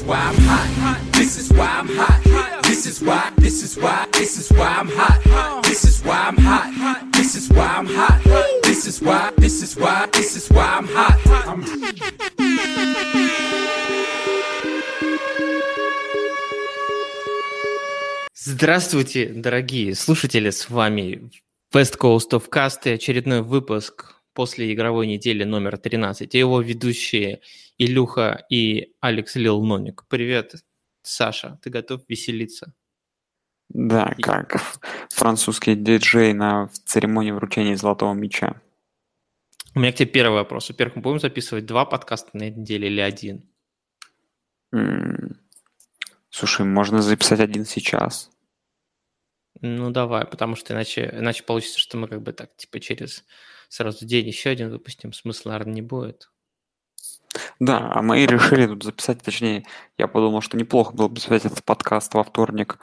is why I'm hot. This is why I'm hot. This is why. This is why. This is why I'm hot. This is why I'm hot. This is why I'm hot. This is why. This is why. This is why I'm hot. I'm Здравствуйте, дорогие слушатели, с вами West Coast of Cast и очередной выпуск после игровой недели номер 13. И его ведущие Илюха и Алекс Лил Ноник. Привет, Саша, ты готов веселиться? Да, как французский диджей на церемонии вручения Золотого Меча. У меня к тебе первый вопрос. Во-первых, мы будем записывать два подкаста на этой неделе или один? М, Слушай, можно записать один сейчас. Ну, давай, потому что иначе, иначе получится, что мы как бы так, типа, через сразу день еще один выпустим. Смысла, наверное, не будет. Да, а мы решили тут записать, точнее, я подумал, что неплохо было бы записать этот подкаст во вторник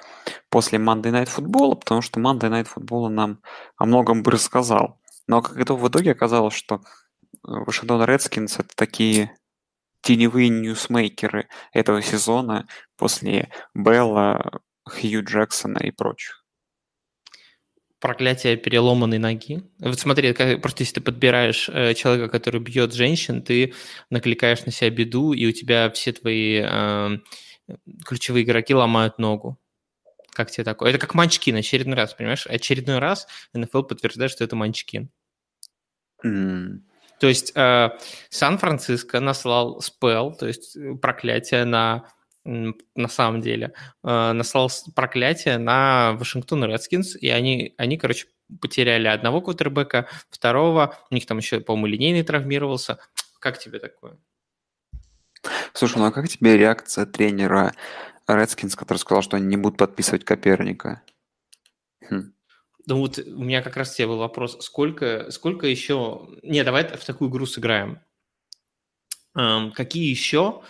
после Monday Night Football, потому что Monday Night Football нам о многом бы рассказал. Но как это в итоге оказалось, что э, Вашингтон Редскинс это такие теневые ньюсмейкеры этого сезона после Белла, Хью Джексона и прочих. Проклятие переломанной ноги. Вот смотри, как, просто если ты подбираешь э, человека, который бьет женщин, ты накликаешь на себя беду, и у тебя все твои э, ключевые игроки ломают ногу. Как тебе такое? Это как Манчкин очередной раз, понимаешь? Очередной раз НФЛ подтверждает, что это Манчкин. М, То есть э, Сан-Франциско наслал спел, то есть э, проклятие на на самом деле э, наслал проклятие на Вашингтон Редскинс, и они, они, короче, потеряли одного квотербека, второго, у них там еще, по-моему, линейный травмировался. Как тебе такое? Слушай, ну а как тебе реакция тренера Редскинс, который сказал, что они не будут подписывать Коперника? Хм. Ну вот у меня как раз тебе был вопрос, сколько, сколько еще... Не, давай в такую игру сыграем. Эм, какие еще,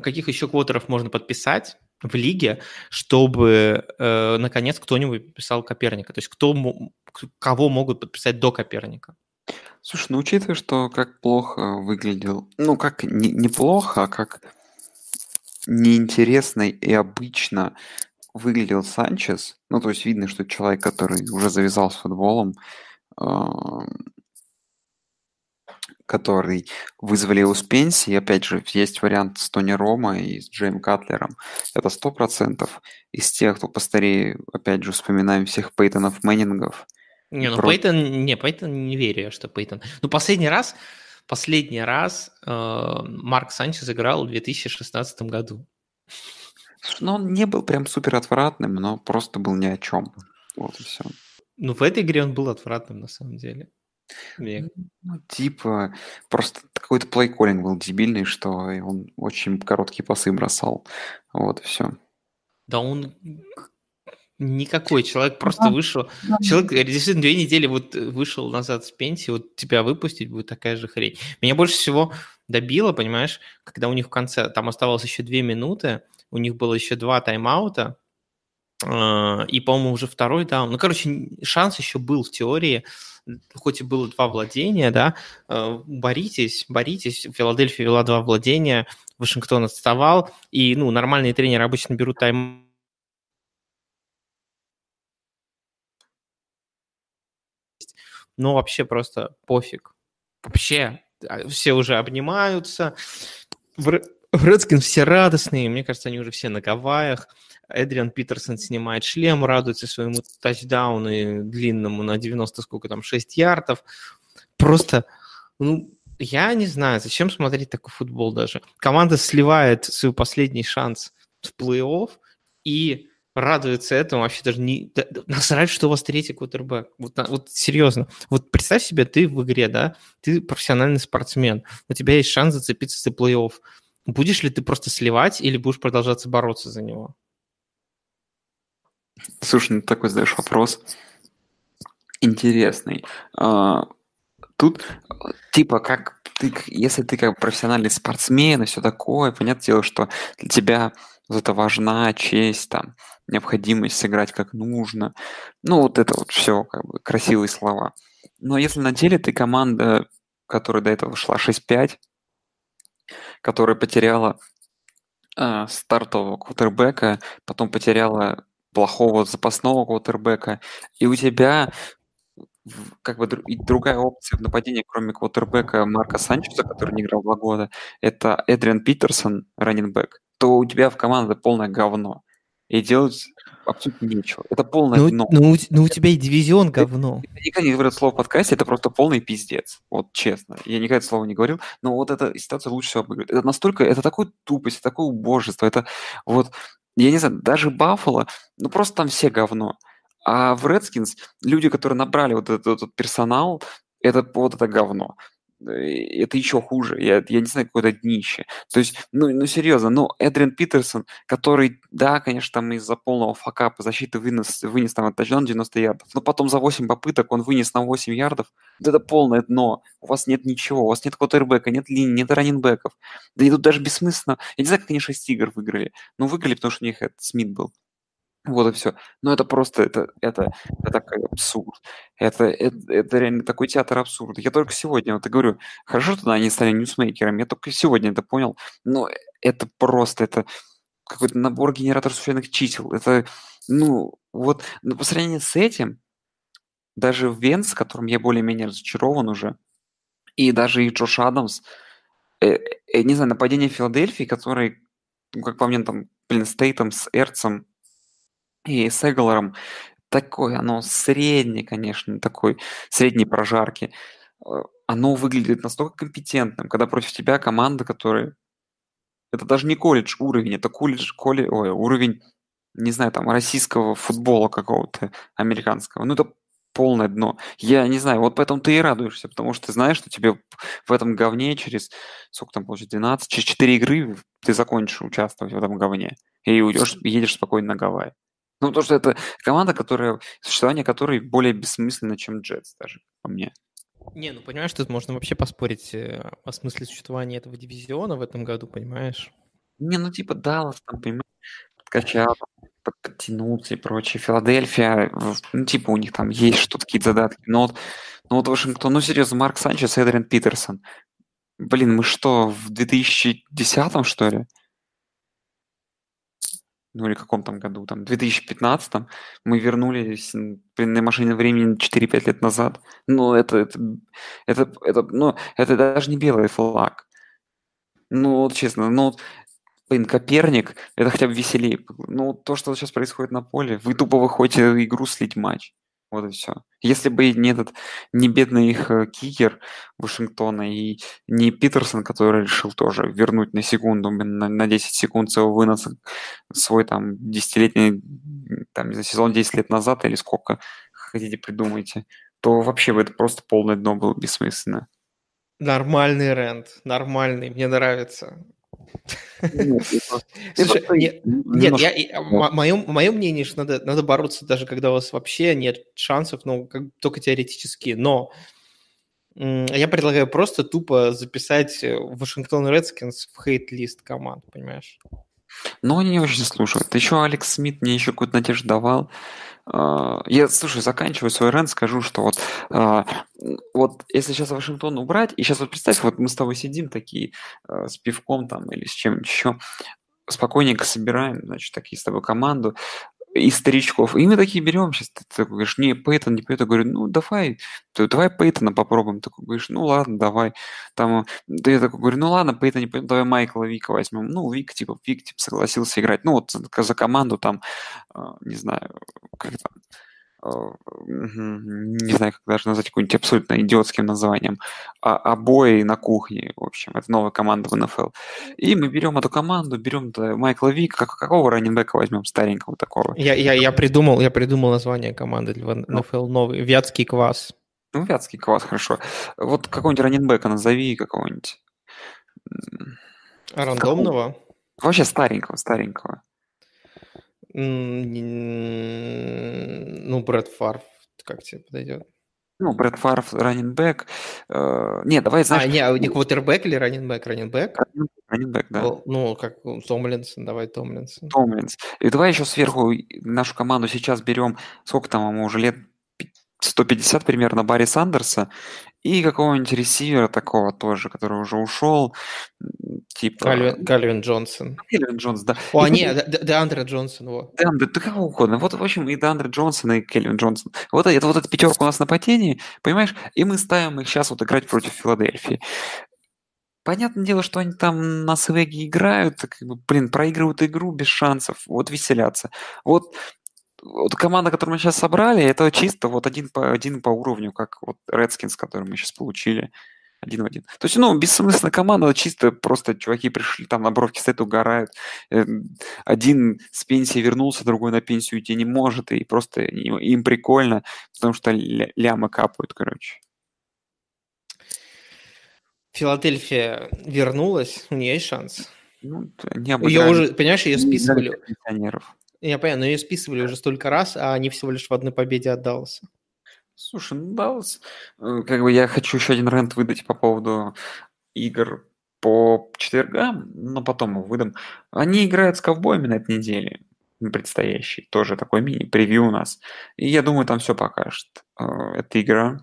каких еще квотеров можно подписать в лиге, чтобы, э, наконец, кто-нибудь подписал Коперника? То есть кто, кого могут подписать до Коперника? Слушай, ну учитывая, что как плохо выглядел, ну как не, неплохо, а как неинтересно и обычно выглядел Санчес, ну то есть видно, что человек, который уже завязал с футболом, ам, который вызвали его с пенсии, опять же, есть вариант с Тони Рома и с Джейм Катлером, это сто процентов. Из тех, кто постарее, опять же, вспоминаем всех Пейтонов Мэннингов, Не, ну Про- Пейтон, не, Пейтон не верю, я, что Пейтон. Ну, последний раз, последний раз э, Марк Санчес играл в 2016 году. Ну, он не был прям супер отвратным, но просто был ни о чем. Вот и все. Ну, в этой игре он был отвратным, на самом деле. Мне Ну, типа, просто какой-то плейколлинг был дебильный, что он очень короткие пасы бросал. Вот и все. Да он никакой человек просто вышел. Человек э, действительно две недели вот э, вышел назад с пенсии, вот тебя выпустить будет такая же хрень. Меня больше всего добило, понимаешь, когда у них в конце, там оставалось еще две минуты, у них было еще два тайм-аута, э, и, по-моему, уже второй даун. Ну, короче, шанс еще был в теории, хоть и было два владения, да, э, боритесь, боритесь. Филадельфия вела два владения, Вашингтон отставал, и, ну, нормальные тренеры обычно берут тайм ну, вообще просто пофиг. Вообще, а, все уже обнимаются. В, Ре- в Редскин все радостные. Мне кажется, они уже все на Гавайях. Эдриан Питерсон снимает шлем, радуется своему тачдауну и длинному на 90, сколько там, 6 ярдов. Просто, ну, я не знаю, зачем смотреть такой футбол даже. Команда сливает свой последний шанс в плей-офф и радуется этому, вообще даже не... да- насрать, что у вас третий квотербек. Вот, вот серьезно. Вот представь себе, ты в игре, да, ты профессиональный спортсмен, у тебя есть шанс зацепиться за плей-офф. Будешь ли ты просто сливать или будешь продолжаться бороться за него? Слушай, ну такой задаешь вопрос интересный. А, Тут, э, типа, как ты, если ты как профессиональный спортсмен и все такое, понятное дело, что для тебя вот это важна честь, там, необходимость сыграть как нужно. Ну, вот это вот все, как бы, красивые слова. Но если на деле ты команда, которая до этого шла 6-5, которая потеряла а, стартового квотербека, потом потеряла плохого запасного квотербека, и у тебя как бы другая опция в нападении, кроме квотербека Марка Санчеса, который не играл два года, это Эдриан Питерсон, раннинбэк, то у тебя в команде полное говно. И делать абсолютно нечего. Это полное ну, дно. Ну, ну, у тебя и дивизион говно. Я никогда не говорю это слово в подкасте, это просто полный пиздец. Вот честно. Я никогда это слово не говорил, но вот эта ситуация лучше всего обыгрывает. Это настолько, это такое тупость, такое убожество, это вот, я не знаю, даже Баффало, ну просто там все говно. А в Redskins люди, которые набрали вот этот, этот персонал, это вот это говно. Это еще хуже. Я, я не знаю, какое-то днище. То есть, ну, ну серьезно, ну, Эдриан Питерсон, который, да, конечно, там из-за полного факапа защиты вынес, вынес там тачдаун 90 ярдов, но потом за 8 попыток он вынес на 8 ярдов. Вот это полное дно. У вас нет ничего, у вас нет квотербека, нет линии, нет раненбеков. Да и тут даже бессмысленно. Я не знаю, как они 6 игр выиграли. Но выиграли, потому что у них этот Смит был. Вот и все. Но это просто, это, это, это такой абсурд. Это, это, это реально такой театр абсурда. Я только сегодня вот и говорю, хорошо, что они стали ньюсмейкерами, я только сегодня это понял, но это просто, это какой-то набор генератор случайных чисел. Это, ну, вот, но по сравнению с этим, даже Венс, которым я более-менее разочарован уже, и даже и Джош Адамс, э, э, не знаю, нападение Филадельфии, который, ну, как по мне, там, блин, Стейтом с Эрцем, и с Эглором такое, оно среднее, конечно, такой средней прожарки. Э, оно выглядит настолько компетентным, когда против тебя команда, которая... Это даже не колледж уровень, это колледж, колледж, ой, уровень, не знаю, там, российского футбола какого-то, американского. Ну, это полное дно. Я не знаю, вот поэтому ты и радуешься, потому что ты знаешь, что тебе в этом говне через, сколько там получится, 12, через 4 игры ты закончишь участвовать в этом говне. И уйдешь, едешь спокойно на Гавайи. Ну, потому что это команда, которая, существование которой более бессмысленно, чем Джетс даже, по мне. Не, ну понимаешь, тут можно вообще поспорить э, о смысле существования этого дивизиона в этом году, понимаешь? Не, ну типа Даллас, там, понимаешь, подкачал, подтянулся и прочее. Филадельфия, ну типа у них там есть что-то, какие-то задатки. Но вот, ну вот Вашингтон, ну серьезно, Марк Санчес Эдриан Питерсон. Блин, мы что, в 2010-м, что ли? Ну или каком там году, там, 2015 мы вернулись на машине времени 4-5 лет назад. Ну, это, это, это, это, ну, это даже не белый флаг. Ну, вот честно, ну, блин, Коперник, это хотя бы веселее. Ну, то, что сейчас происходит на поле, вы тупо выходите игру слить матч. Вот и все. Если бы не этот, не бедный их э, кикер Вашингтона и не Питерсон, который решил тоже вернуть на секунду, на, на 10 секунд своего выноса свой там десятилетний, там, не знаю, сезон 10 лет назад или сколько хотите придумайте, то вообще бы это просто полное дно было бессмысленно. Нормальный рент, нормальный, мне нравится. Слушай, нет, я, мое, мое мнение, что надо, надо бороться даже когда у вас вообще нет шансов, ну, как, только теоретически, но я предлагаю просто тупо записать Вашингтон Редскинс в хейт-лист команд, понимаешь? Ну, они не очень слушают. Еще Алекс Смит мне еще какую-то надежду давал. А, я, слушай, заканчиваю свой рен, скажу, что вот, а, вот если сейчас Вашингтон убрать, и сейчас вот представь, вот мы с тобой сидим такие а, с пивком там или с чем-нибудь еще, спокойненько собираем, значит, такие с тобой команду, из старичков. И мы такие берем сейчас, ты, ты говоришь, не, Пейтон, не Пейтон. Говорю, ну, давай, давай Пейтона попробуем. Ты говоришь, ну, ладно, давай. Там, да я такой говорю, ну, ладно, Пейтон, не Пейтон, давай Майкла Вика возьмем. Ну, Вик, типа, Вик, типа, согласился играть. Ну, вот за, за команду там, не знаю, как там, не знаю, как даже назвать каким-нибудь абсолютно идиотским названием, а, обои на кухне, в общем, это новая команда в НФЛ. И мы берем эту команду, берем Майкла Вика, как, какого раненбека возьмем, старенького такого? Я, я, я, придумал, я придумал название команды для НФЛ новый, Вятский квас. Ну, Вятский квас, хорошо. Вот какого-нибудь раненбека назови, какого-нибудь. Рандомного? Вообще старенького, старенького. Ну, Брэд Фарф, как тебе подойдет? Ну, Брэд Фарф, раненбэк. Э, не, давай, знаешь... А, не, а не квотербек или раненбэк? Раненбэк? Раненбэк, да. Ну, как Томлинсон, давай Томлинсон. Томлинс. И давай еще сверху нашу команду сейчас берем, сколько там ему уже лет, 150 примерно Барри Сандерса и какого-нибудь ресивера такого тоже, который уже ушел, типа... Кальвин, Кальвин Джонсон. Кельвин Джонс, да. О, И не, вот- Де- Де- Деандре Джонсон, вот. Деандре, да кого угодно. Вот, в общем, и Деандре Джонсон, и Кельвин Джонсон. Вот это вот эта пятерка у нас на падении, понимаешь? И мы ставим их сейчас вот играть против Филадельфии. Понятное дело, что они там на свеге играют, как бы, блин, проигрывают игру без шансов, вот веселятся. Вот, вот команда, которую мы сейчас собрали, это чисто вот один по, один по уровню, как вот Redskins, который мы сейчас получили. Один в один. То есть, ну, бессмысленная команда, чисто просто чуваки пришли, там на бровке стоят, угорают. Э, Один с пенсии вернулся, другой на пенсию идти не может, и просто им, прикольно, потому что ля- лямы капают, короче. Филадельфия вернулась, у нее есть шанс. Ну, не Ее обыграли. уже, понимаешь, ее списывали. пенсионеров. Я понимаю, но ее списывали уже столько раз, а они всего лишь в одной победе отдался. Слушай, ну Даллас, э, как бы я хочу еще один рент выдать по поводу игр по четвергам, но потом его выдам. Они играют с ковбоями на этой неделе, предстоящей. Тоже такой мини-превью у нас. И я думаю, там все покажет. э, Эта игра.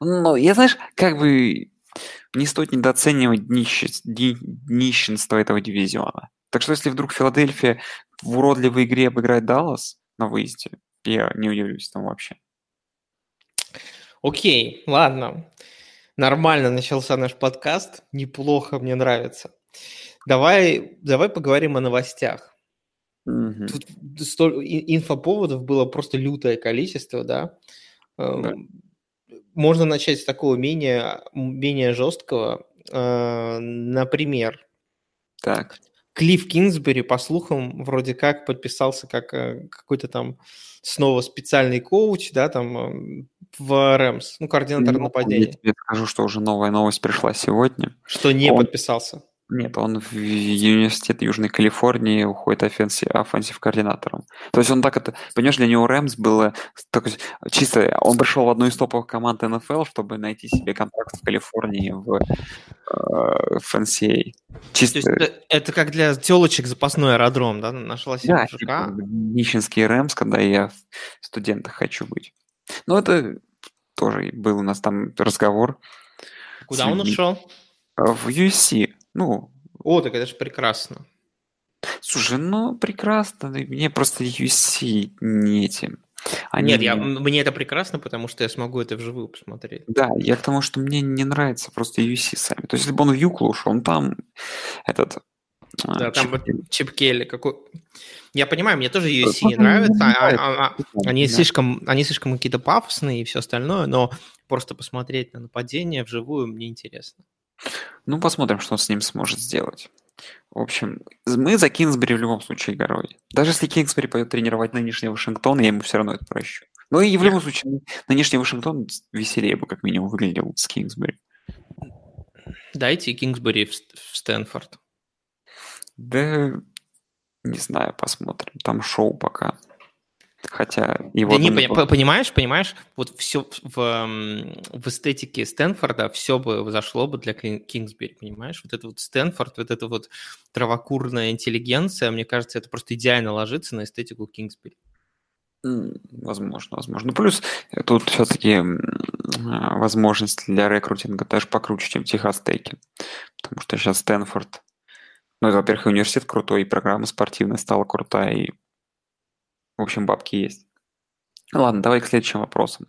Но я, знаешь, как бы не стоит недооценивать нищенство этого дивизиона. Так что если вдруг Филадельфия в уродливой игре обыграет Даллас на выезде, я не удивлюсь там вообще. Окей, ладно. Нормально начался наш подкаст. Неплохо, мне нравится. Давай, давай поговорим о новостях. Мгм. Тут столь- инфоповодов было просто лютое количество, да. Эм, Да. Можно начать с такого менее, менее жесткого. Э, Например, Так. Клифф Кингсбери, по слухам, вроде как подписался как э, какой-то там снова специальный коуч, да, там эм, в Rams, ну, координатор Ну, Я нападения. тебе скажу, что уже новая новость пришла сегодня. Что не Он- подписался. Нет, он в университет Южной Калифорнии уходит offensive, offensive координатором. То есть он так это... Понимаешь, для него Рэмс было такой, чисто... Он пришел в одну из топовых команд НФЛ, чтобы найти себе контракт в Калифорнии в, э, в NCAA. То Чисто... есть это, это как для телочек запасной аэродром, да, нашла себе Да, типа, нищенский Рэмс, когда я в студентах хочу быть. Но это тоже был у нас там разговор Куда он среди- ушел? в USC. Ну, О, так это же прекрасно. Слушай, ну прекрасно. Мне просто UC не этим. Они Нет, я, мне- это прекрасно, потому что я смогу это вживую посмотреть. Да, я к тому, что мне не нравится просто UC сами. То есть, если бы он в Юклу ушел, он там этот... а, Да, там Чип Келли. Чип Келли какой... Я понимаю, мне тоже нравится. не а- а- нравится, а- Они да. слишком, они слишком какие-то пафосные и все остальное, но просто посмотреть на нападение вживую мне интересно. Ну, посмотрим, что он с ним сможет сделать. В общем, мы за Кингсбери в любом случае горой. Даже если Кингсбери пойдет тренировать нынешний Вашингтон, я ему все равно это прощу. Ну и в любом случае, нынешний Вашингтон веселее бы как минимум выглядел с Кингсбери. Дайте Кингсбери в, в Стэнфорд. Да, не знаю, посмотрим. Там шоу пока. Хотя его... Да не, пони- понимаешь, понимаешь, вот все в, в эстетике Стэнфорда все бы зашло бы для Кин- Кингсбери, понимаешь? Вот это вот Стэнфорд, вот эта вот травокурная интеллигенция, мне кажется, это просто идеально ложится на эстетику Кингсбери. Возможно, возможно. Ну, плюс тут все-таки возможность для рекрутинга даже покруче, чем Техас Тейки. Потому что сейчас Стэнфорд... Ну, это, во-первых, университет крутой, и программа спортивная стала крутая, и, в общем, бабки есть. Ладно, давай к следующим вопросам.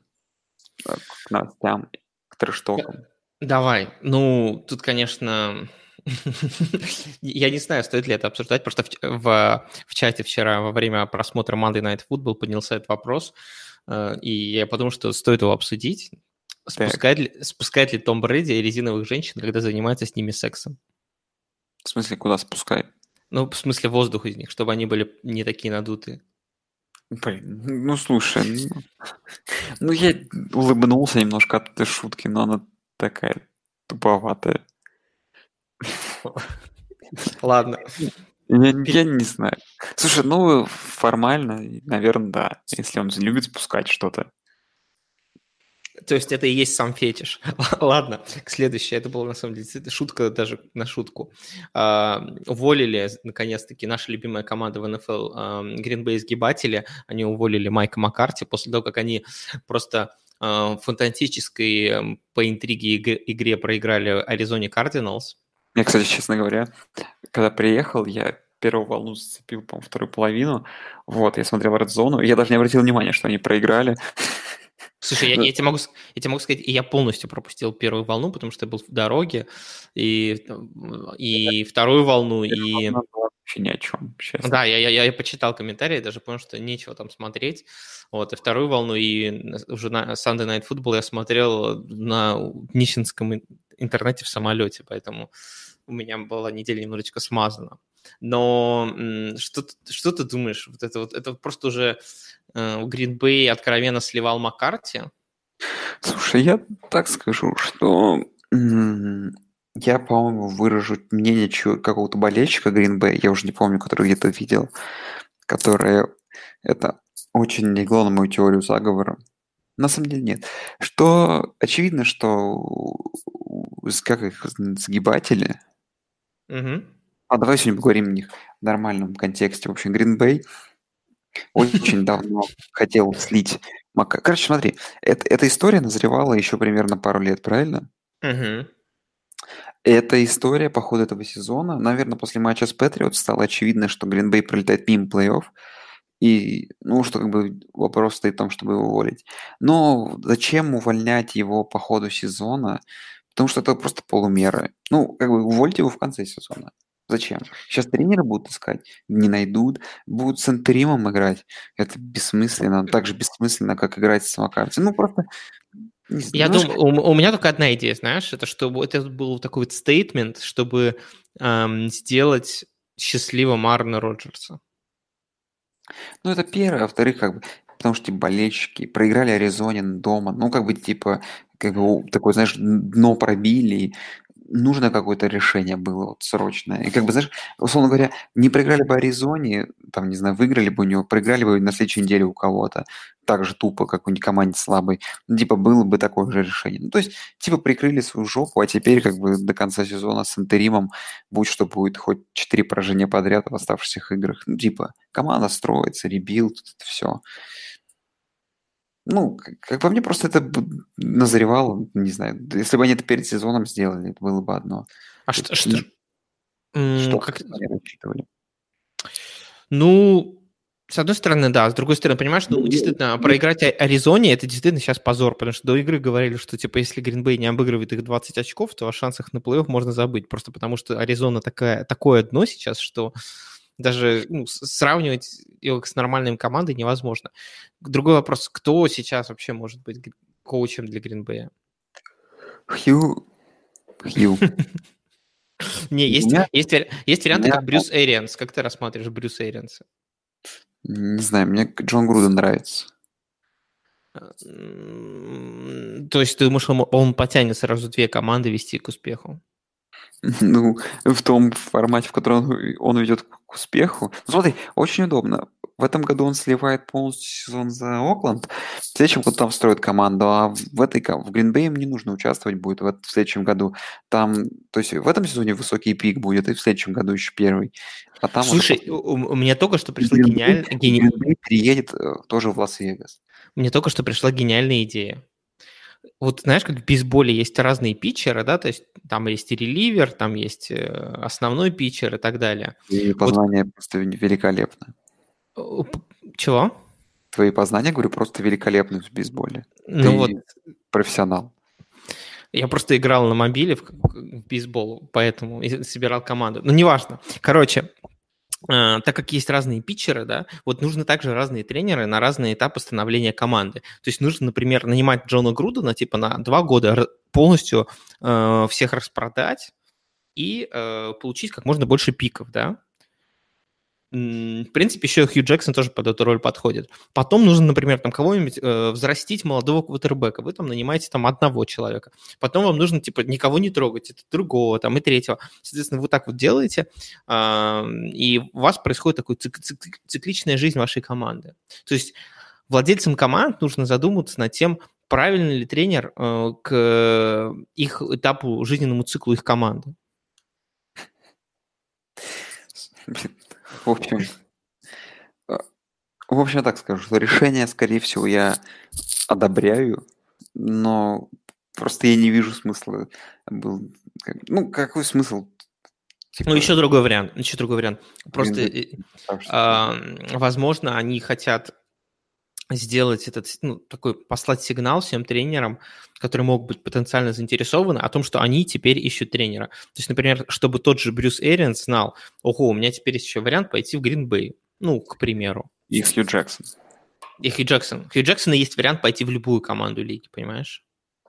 Э, К новостям, к трэштокам. Давай. Ну, тут, конечно, я не знаю, стоит ли это обсуждать, просто в, в, в чате вчера во время просмотра Monday Night Football поднялся этот вопрос, э, и я подумал, что стоит его обсудить. Спускает ли, спускает ли Том Брэди резиновых женщин, когда занимается с ними сексом? В смысле, куда спускать? Ну, в смысле воздух из них, чтобы они были не такие надутые. Блин, ну слушай, ну, ну я улыбнулся немножко от этой шутки, но она такая туповатая. Ладно. Я, я не знаю. Слушай, ну формально, наверное, да. Если он любит спускать что-то. То есть это и есть сам фетиш. Ладно, к следующей. Это была на самом деле шутка даже на шутку. А, уволили, наконец-таки, наша любимая команда в НФЛ Green Bay сгибатели. Они уволили Майка Маккарти после того, как они просто э, фантастической э, по интриге иг- игре проиграли Аризоне Кардиналс. Я, кстати, честно говоря, когда приехал, я первую волну зацепил, по-моему, вторую половину. Вот, я смотрел Red Zone, я даже не обратил внимания, что они проиграли. Слушай, я, Ну. я, тебе могу, я тебе могу сказать, я полностью пропустил первую волну, потому что я был в дороге, и, и вторую волну, и... Вообще ни о чем, честно. Да, я, я, я почитал комментарии, даже понял, что нечего там смотреть. Вот, и вторую волну, и уже на Sunday Night Football я смотрел на нищенском ин- интернете в самолете, поэтому у меня была неделя немножечко смазана. Но что, что ты думаешь? Вот это вот это просто уже э, Green Bay откровенно сливал Маккарти. Слушай, я так скажу, что я, по-моему, выражу мнение какого-то болельщика Green Bay, я уже не помню, который где-то видел, которое это очень легло на мою теорию заговора. На самом деле нет. Что очевидно, что как их сгибатели, Мгм. А давай сегодня поговорим о них в нормальном контексте. В общем, Green Bay очень давно хотел слить Мака. Короче, смотри, эт- эта история назревала еще примерно пару лет, правильно? Мгм. Эта история по ходу этого сезона, наверное, после матча с Патриот стало очевидно, что Green Bay пролетает мимо плей-офф. И, ну, что как бы вопрос стоит в том, чтобы его уволить. Но зачем увольнять его по ходу сезона? Потому что это просто полумеры. Ну, как бы увольте его в конце сезона. Зачем? Сейчас тренеры будут искать, не найдут, будут с интеримом играть. Это бессмысленно, так же бессмысленно, как играть с Маккарти. Ну, просто... Я думаю, у, у меня только одна идея, знаешь, это чтобы это был такой вот стейтмент, чтобы эм, сделать счастливым Арна Роджерса. Ну, это первое. А во-вторых, как бы, потому что типа, болельщики проиграли Аризоне дома. Ну, как бы, типа, как бы, такое, знаешь, дно пробили. Нужно какое-то решение было вот срочное. И как бы, знаешь, условно говоря, не проиграли бы Аризоне, там, не знаю, выиграли бы у него, проиграли бы на следующей неделе у кого-то. Так же тупо, как у нибудь команде слабой. Ну, типа, было бы такое же решение. Ну, то есть, типа, прикрыли свою жопу, а теперь, как бы, до конца сезона с interim ом будь что будет, хоть четыре поражения подряд в оставшихся играх. Ну, типа, команда строится, rebuild, все. Ну, как, по мне, просто это назревало, не знаю. Если бы они это перед сезоном сделали, это было бы одно. А То что, что, Что как- они рассчитывали? ну, с одной стороны, да, с другой стороны, понимаешь, ну, Ну, действительно, проиграть А- Аризоне, это действительно сейчас позор, потому что до игры говорили, что, типа, если Гринбей не обыгрывает их 20 очков, то о шансах на плей-офф можно забыть, просто потому что Аризона такая, такое дно сейчас, что даже ну, сравнивать его с нормальной командой невозможно. Другой вопрос, кто сейчас вообще может быть коучем для Гринбея? Хью... Хью. Не, есть, меня- есть, есть варианты, меня- как Брюс Эрианс. Как ты рассматриваешь Брюса Эрианса? Не знаю, мне Джон Груден нравится. То есть ты думаешь, он, он потянет сразу две команды вести к успеху? Ну, в том формате, в котором он, он ведет к успеху. Ну, смотри, очень удобно. В этом году он сливает полностью сезон за Окленд. В следующем году там строят команду, а в этой в Гринбей им не нужно участвовать будет в, в следующем году. Там, то есть в этом сезоне высокий пик будет, и в следующем году еще первый. А там уже Слушай, после- у, у меня только что пришла гениальная, гени- Green Bay переедет э, тоже в Лас-Вегас. мне только что пришла гениальная идея. Вот знаешь, как в бейсболе есть разные питчеры, да, то есть там есть и реливер, там есть э, основной питчер и так далее. Твои познания просто великолепны. Э, п- Чего? Твои познания, говорю, просто великолепны в бейсболе. Ну Ты вот, профессионал. Я просто играл на мобиле в, бейсбол, поэтому и собирал команду. Ну, неважно. Короче, так как есть разные питчеры, да, вот нужны также разные тренеры на разные этапы становления команды. То есть нужно, например, нанимать Джона Грудена, типа, на два года полностью э, всех распродать и э, получить как можно больше пиков, да. В принципе, еще Хью Джексон тоже под эту роль подходит. Потом нужно, например, там кого-нибудь э, взрастить молодого квотербека. Вы там нанимаете там одного человека. Потом вам нужно, типа, никого не трогать, это другого там и третьего. Соответственно, вы так вот делаете, а, и у вас происходит такая цик- цик- цикличная жизнь вашей команды. То есть владельцам команд нужно задуматься над тем, правильный ли тренер э, к их этапу, жизненному циклу их команды. В общем, э, в общем, я так скажу, что решение, скорее всего, я одобряю, но просто я не вижу смысла. Был, как- ну, какой смысл? Типа, Ну, еще другой вариант. Еще другой вариант. Просто, э, а, возможно, они хотят сделать этот, ну, такой, послать сигнал всем тренерам, которые могут быть потенциально заинтересованы, о том, что они теперь ищут тренера. То есть, например, чтобы тот же Брюс Эрианс знал, ого, у меня теперь есть еще вариант пойти в Гринбей. Ну, к примеру. И Хью Джексон, И Хью Джексон. Хью Джексона есть вариант пойти в любую команду лиги, понимаешь?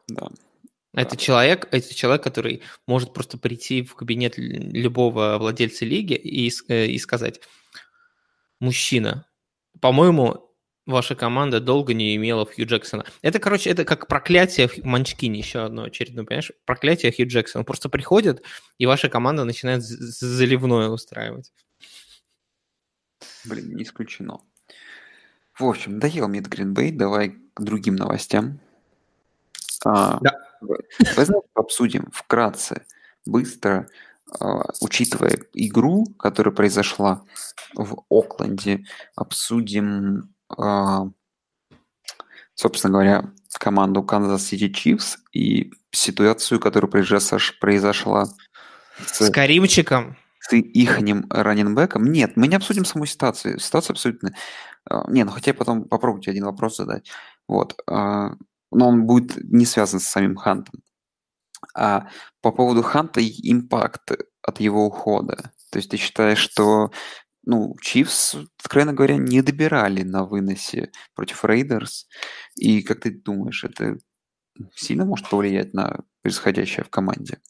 да. Это Да. человек, это человек, который может просто прийти в кабинет любого владельца лиги и, э, и сказать, мужчина, по-моему, ваша команда долго не имела Хью Джексона. Это, короче, это как проклятие в Манчкине, еще одно очередное, понимаешь? Проклятие Хью Джексона. Он просто приходит, и ваша команда начинает заливное устраивать. Блин, не исключено. В общем, доел мне Гринбей, давай к другим новостям. А, Да. Давай знаешь, обсудим вкратце, быстро, а, учитывая игру, которая произошла в Окленде, обсудим, собственно говоря, команду Kansas City Chiefs и ситуацию, которая произошла, С с Каримчиком. с ихним раненбеком. Нет, мы не обсудим саму ситуацию. Ситуация абсолютно... а, Не, ну хотя потом попробую тебе один вопрос задать. Вот. а, Но он будет не связан с самим Хантом. А по поводу Ханта и импакт от его ухода. То есть ты считаешь, что ну, Чивс, откровенно говоря, не добирали на выносе против Рейдерс. И как ты думаешь, это сильно может повлиять на происходящее в команде?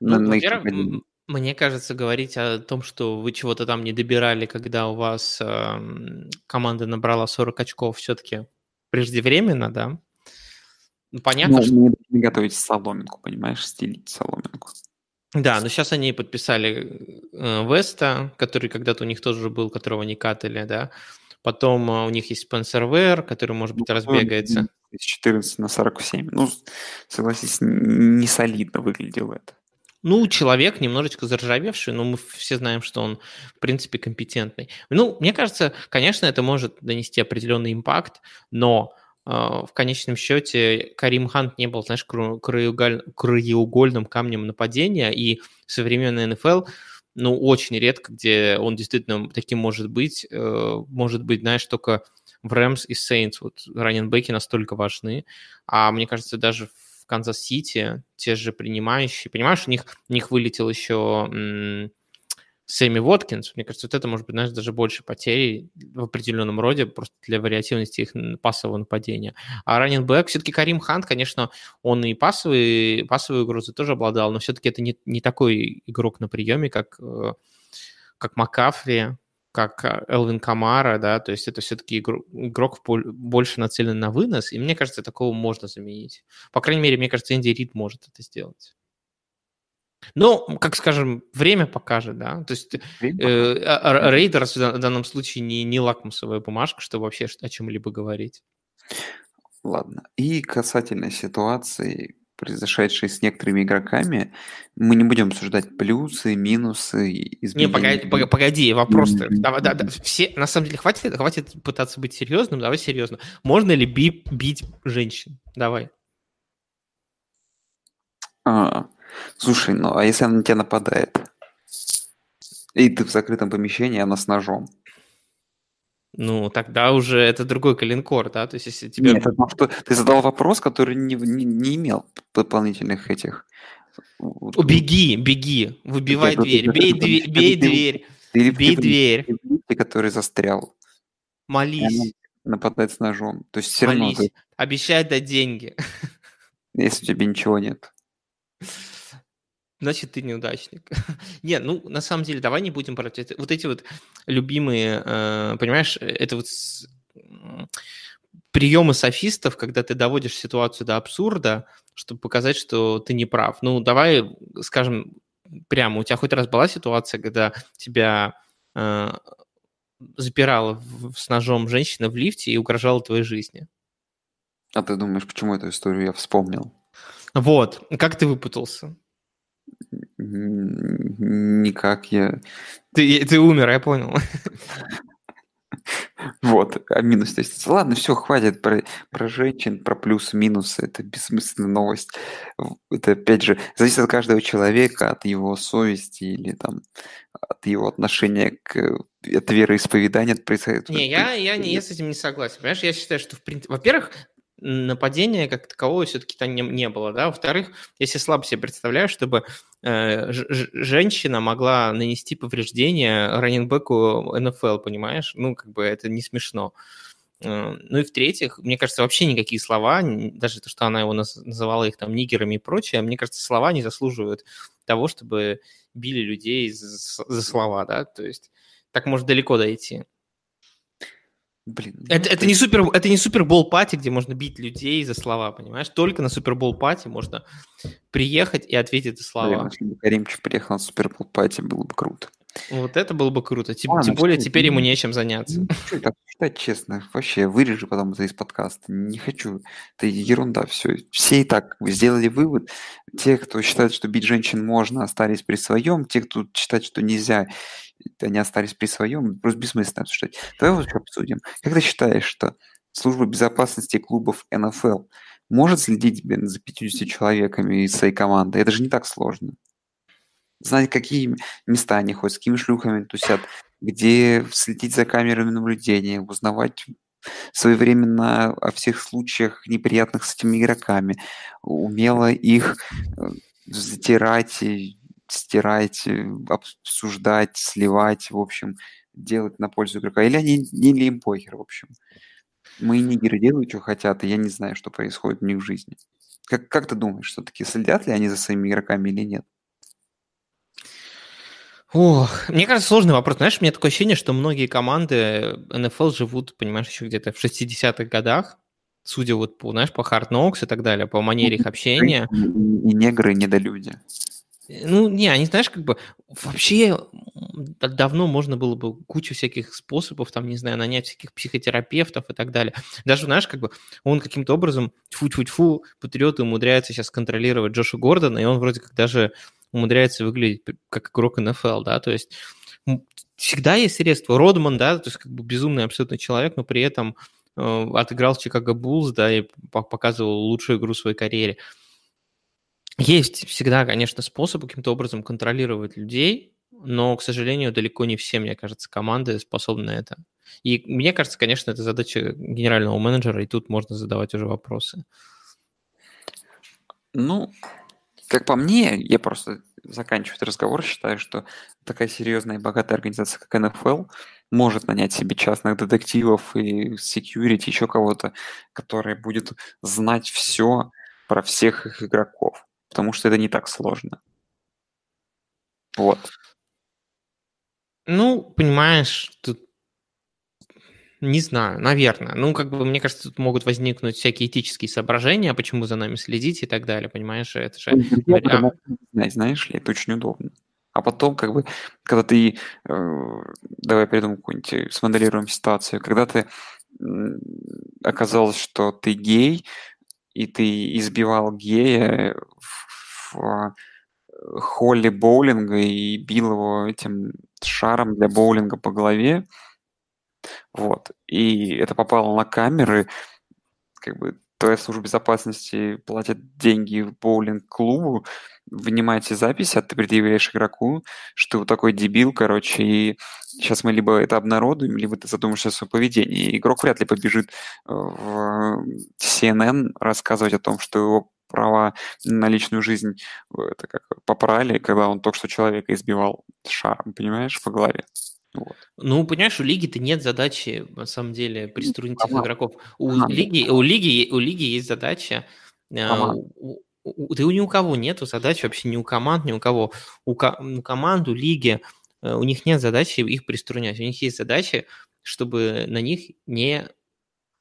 Ну, На- на мне кажется, говорить о том, что вы чего-то там не добирали, когда у вас эм, команда набрала 40 очков, все-таки преждевременно, да? Ну, понятно, Ну, что... не готовить соломинку, понимаешь, стелить соломинку. Да, но сейчас они подписали э, Веста, который когда-то у них тоже был, которого не катали, да? Потом э, у них есть Спенсер Вэр, который, может быть, Ну, разбегается. Из 14 на 47. Ну, согласись, не солидно выглядело это. Ну, человек немножечко заржавевший, но мы все знаем, что он, в принципе, компетентный. Ну, мне кажется, конечно, это может донести определенный импакт, но в конечном счете Карим Хант не был, знаешь, краеугольным камнем нападения, и современный НФЛ, ну, очень редко, где он действительно таким может быть, э, может быть, знаешь, только в Rams и Saints, вот running back и настолько важны, а мне кажется, даже в Канзас-Сити те же принимающие, понимаешь, у них, у них вылетел еще Сэмми Воткинс, мне кажется, вот это может быть, знаешь, даже больше потерь в определенном роде просто для вариативности их пассового нападения. А running back, все-таки Карим Хант, конечно, он и пассовый, пассовую угрозу тоже обладал, но все-таки это не, не такой игрок на приеме, как, э, как Маккафри, как э, Элвин Камара, да, то есть это все-таки игрок, больше нацелен на вынос, и мне кажется, такого можно заменить. По крайней мере, мне кажется, Энди Рид может это сделать. Ну, как скажем, время покажет, да. То есть э, а- а- Raiders в дан- в данном случае не, не лакмусовая бумажка, чтобы вообще о чем-либо говорить. Ладно. И касательно ситуации, произошедшей с некоторыми игроками, мы не будем обсуждать плюсы, минусы, Не, изменения. погоди, пога- погоди вопрос-то. Мгм. Давай, да, да, все, на самом деле, хватит, хватит пытаться быть серьезным, давай серьезно. Можно ли би- бить женщин? Давай. А, слушай, ну а если она на тебя нападает? И ты в закрытом помещении, она с ножом. Ну, тогда уже это другой калинкор, да? То есть, если тебе... Нет, потому что ты задал вопрос, который не, не, не имел дополнительных этих... Беги, беги, выбивай Это- дверь, бей, дверь, бей дверь, бей ты дверь, лифте, который застрял, молись, нападает с ножом. То есть все равно, молись, ты- обещай дать деньги. если у тебя ничего нет. Значит, ты неудачник. Нет, ну, на самом деле, давай не будем брать это. Вот эти вот любимые, э, понимаешь, это вот с- приемы софистов, когда ты доводишь ситуацию до абсурда, чтобы показать, что ты не прав. Ну, давай скажем прямо, у тебя хоть раз была ситуация, когда тебя э, запирала в- с ножом женщина в лифте и угрожала твоей жизни? А ты думаешь, почему эту историю я вспомнил? Вот, как ты выпутался? Никак я... Ты, ты умер, я понял. Вот, а минус, есть, ладно, все, хватит про, про женщин, про плюсы-минусы, это бессмысленная новость. Это, опять же, зависит от каждого человека, от его совести или там от его отношения к от вероисповедания. От не, я, я, не, я с этим не согласен. Понимаешь, я считаю, что, в принципе, во-первых, нападения как такового все-таки там не, не было, да. Во-вторых, если слабо себе представляю, чтобы э, женщина могла нанести повреждение раненбеку НФЛ, понимаешь? Ну, как бы это не смешно. Э, ну и в-третьих, мне кажется, вообще никакие слова, даже то, что она его называла их там нигерами и прочее, мне кажется, слова не заслуживают того, чтобы били людей за, за слова, да, то есть так может далеко дойти. Блин. Ну, это, это, не супер, это не супербол пати, где можно бить людей за слова, понимаешь? Только на супербол пати можно приехать и ответить за слова. Блин, если бы Каримчик приехал на супербол пати, было бы круто. Вот это было бы круто. Тем, а, тем более, что, теперь ему нечем заняться. Что так считать честно? Вообще, вырежи потом это из подкаста. Не хочу. Это ерунда все. Все и так сделали вывод. Те, кто считает, что бить женщин можно, остались при своем. Те, кто считает, что нельзя, они остались при своем, просто бессмысленно обсуждать. Давай вот обсудим. Как ты считаешь, что служба безопасности клубов НФЛ может следить за 50 человеками из своей команды? Это же не так сложно. Знать, какие места они ходят, с какими шлюхами тусят, где следить за камерами наблюдения, узнавать своевременно о всех случаях неприятных с этими игроками, умело их э, затирать стирать, э, обсуждать, сливать, в общем, делать на пользу игрока. Или они или им похер, в общем. Мои нигеры делают, что хотят, и я не знаю, что происходит у них в жизни. Как, как ты думаешь, все-таки следят ли они за своими игроками или нет? Ох, мне кажется, сложный вопрос. Знаешь, у меня такое ощущение, что многие команды НФЛ живут, понимаешь, еще где-то в 60-х годах, судя вот по, знаешь, по Hard Knocks и так далее, по манере их общения. И, и негры, и недолюди. Ну, не, они, знаешь, как бы вообще давно можно было бы кучу всяких способов, там, не знаю, нанять всяких психотерапевтов и так далее. Даже, знаешь, как бы он каким-то образом, тьфу-тьфу-тьфу, патриоты умудряется сейчас контролировать Джоша Гордона, и он вроде как даже умудряется выглядеть как игрок НФЛ, да, то есть всегда есть средства. Родман, да, то есть как бы безумный абсолютно человек, но при этом э, отыграл Чикаго Буллс, да, и показывал лучшую игру в своей карьере. Есть всегда, конечно, способы каким-то образом контролировать людей, но, к сожалению, далеко не все, мне кажется, команды способны на это. И мне кажется, конечно, это задача генерального менеджера, и тут можно задавать уже вопросы. Ну, как по мне, я просто заканчиваю этот разговор, считаю, что такая серьезная и богатая организация, как НФЛ, может нанять себе частных детективов и security, еще кого-то, который будет знать все про всех их игроков потому что это не так сложно. Вот. Ну, понимаешь, тут не знаю, наверное. Ну, как бы, мне кажется, тут могут возникнуть всякие этические соображения, почему за нами следить и так далее, понимаешь? Это же... Я знать, знаешь ли, это очень удобно. А потом, как бы, когда ты... Э, давай придумаем какую-нибудь, э, смоделируем ситуацию. Когда ты э, оказалось, что ты гей, и ты избивал гея в э, холле боулинга и бил его этим шаром для боулинга по голове. Вот. И это попало на камеры. Как бы твоя служба безопасности платит деньги в боулинг-клубу, вынимаете запись, а ты предъявляешь игроку, что вот такой дебил, короче, и сейчас мы либо это обнародуем, либо ты задумаешься о своем поведении. Игрок вряд ли побежит э, в CNN рассказывать о том, что его права на личную жизнь э, это как попрали, когда он только что человека избивал шаром, понимаешь, по голове. Ну, понимаешь, у лиги-то нет задачи, на самом деле, приструнить этих игроков. У, ага. лиги, у, лиги, у лиги есть задача, ага. у, у, да ни у кого нету задачи, вообще ни у команд, ни у кого. У, у команд, у лиги, э, у них нет задачи их приструнять. У них есть задача, чтобы на них не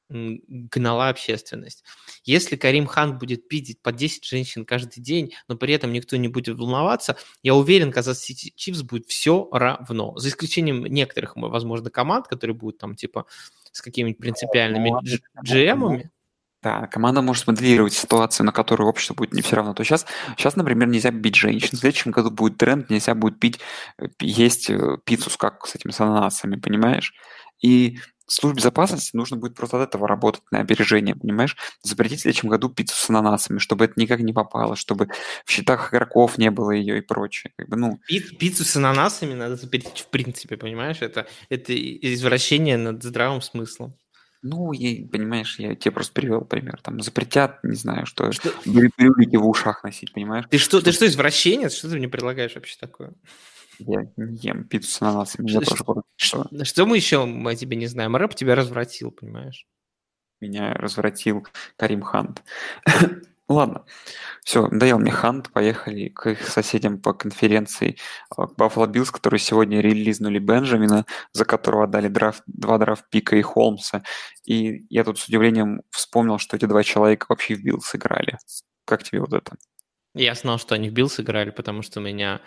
гнала общественность. Если Карим Хан будет пить по 10 женщин каждый день, но при этом никто не будет волноваться, я уверен, Казас Сити Чипс будет все равно. За исключением некоторых, возможно, команд, которые будут там типа с какими-нибудь принципиальными GM-ами. Да, команда может моделировать ситуацию, на которую общество будет не все равно. То сейчас, сейчас, например, нельзя бить женщин. В следующем году будет тренд, нельзя будет пить, э, есть э, пиццу с, как, с этими с ананасами, понимаешь? И службе безопасности нужно будет просто от этого работать на опережение, понимаешь? Запретить в следующем году пиццу с ананасами, чтобы это никак не попало, чтобы в счетах игроков не было ее и прочее. Как бы, ну... Пи- пиццу с ананасами надо запретить в принципе, понимаешь? Это, это извращение над здравым смыслом. Ну, я, понимаешь, я тебе просто привел пример. Там запретят, не знаю, что, что? брюлики в ушах носить, понимаешь? Ты что, ты что, извращенец? Что ты мне предлагаешь вообще такое? Я не ем пиццу с ананасами. Что, что, что, что мы еще мы тебе не знаем? Рэп тебя развратил, понимаешь? Меня развратил Карим Хант. Ладно, все, надоел мне Хант, поехали к их соседям по конференции, к Buffalo Bills, которые сегодня релизнули Бенджамина, за которого отдали драфт, два драфт pick а и Холмса. И я тут с удивлением вспомнил, что эти два человека вообще в Bills играли. Как тебе вот это? Я знал, что они в Bills играли, потому что у меня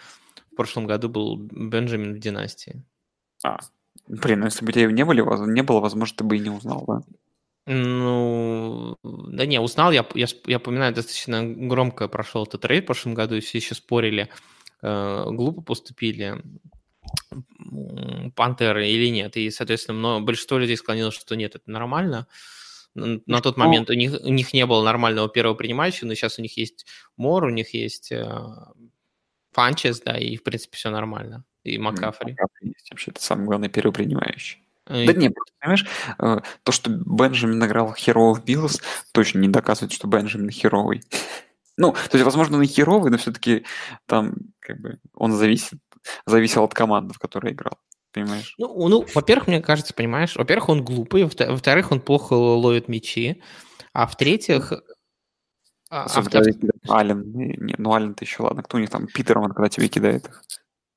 в прошлом году был Бенджамин в династии. А, блин, ну если бы у тебя не, были, не было, возможно, ты бы и не узнал, да? Ну, да не, узнал, я, я, я понимаю, достаточно громко прошел этот трейд в прошлом году, и все еще спорили, э, глупо поступили пантеры или нет. И, соответственно, много, большинство людей склонилось, что нет, это нормально. На, тот момент у них, у них не было нормального первого принимающего, но сейчас у них есть Мор, у них есть э, Фанчес, да, и, в принципе, все нормально. И Макафри. Макафри есть вообще, это самый главный первый принимающий. Да нет, понимаешь, э, то, что Бенджамин играл херовый в Bills, точно не доказывает, что Бенджамин херовый. Ну, то есть, возможно, он и херовый, но все-таки там, как бы, он зависит, зависел от команды, в которой играл. Понимаешь? Ну, ну во-первых, мне кажется, понимаешь, во-первых, он глупый, во-вторых, он плохо ловит мячи, а в-третьих... А, Особенно, а, Ален, не, ну Ален-то еще ладно, кто у них там, Питерман, когда тебе кидает их.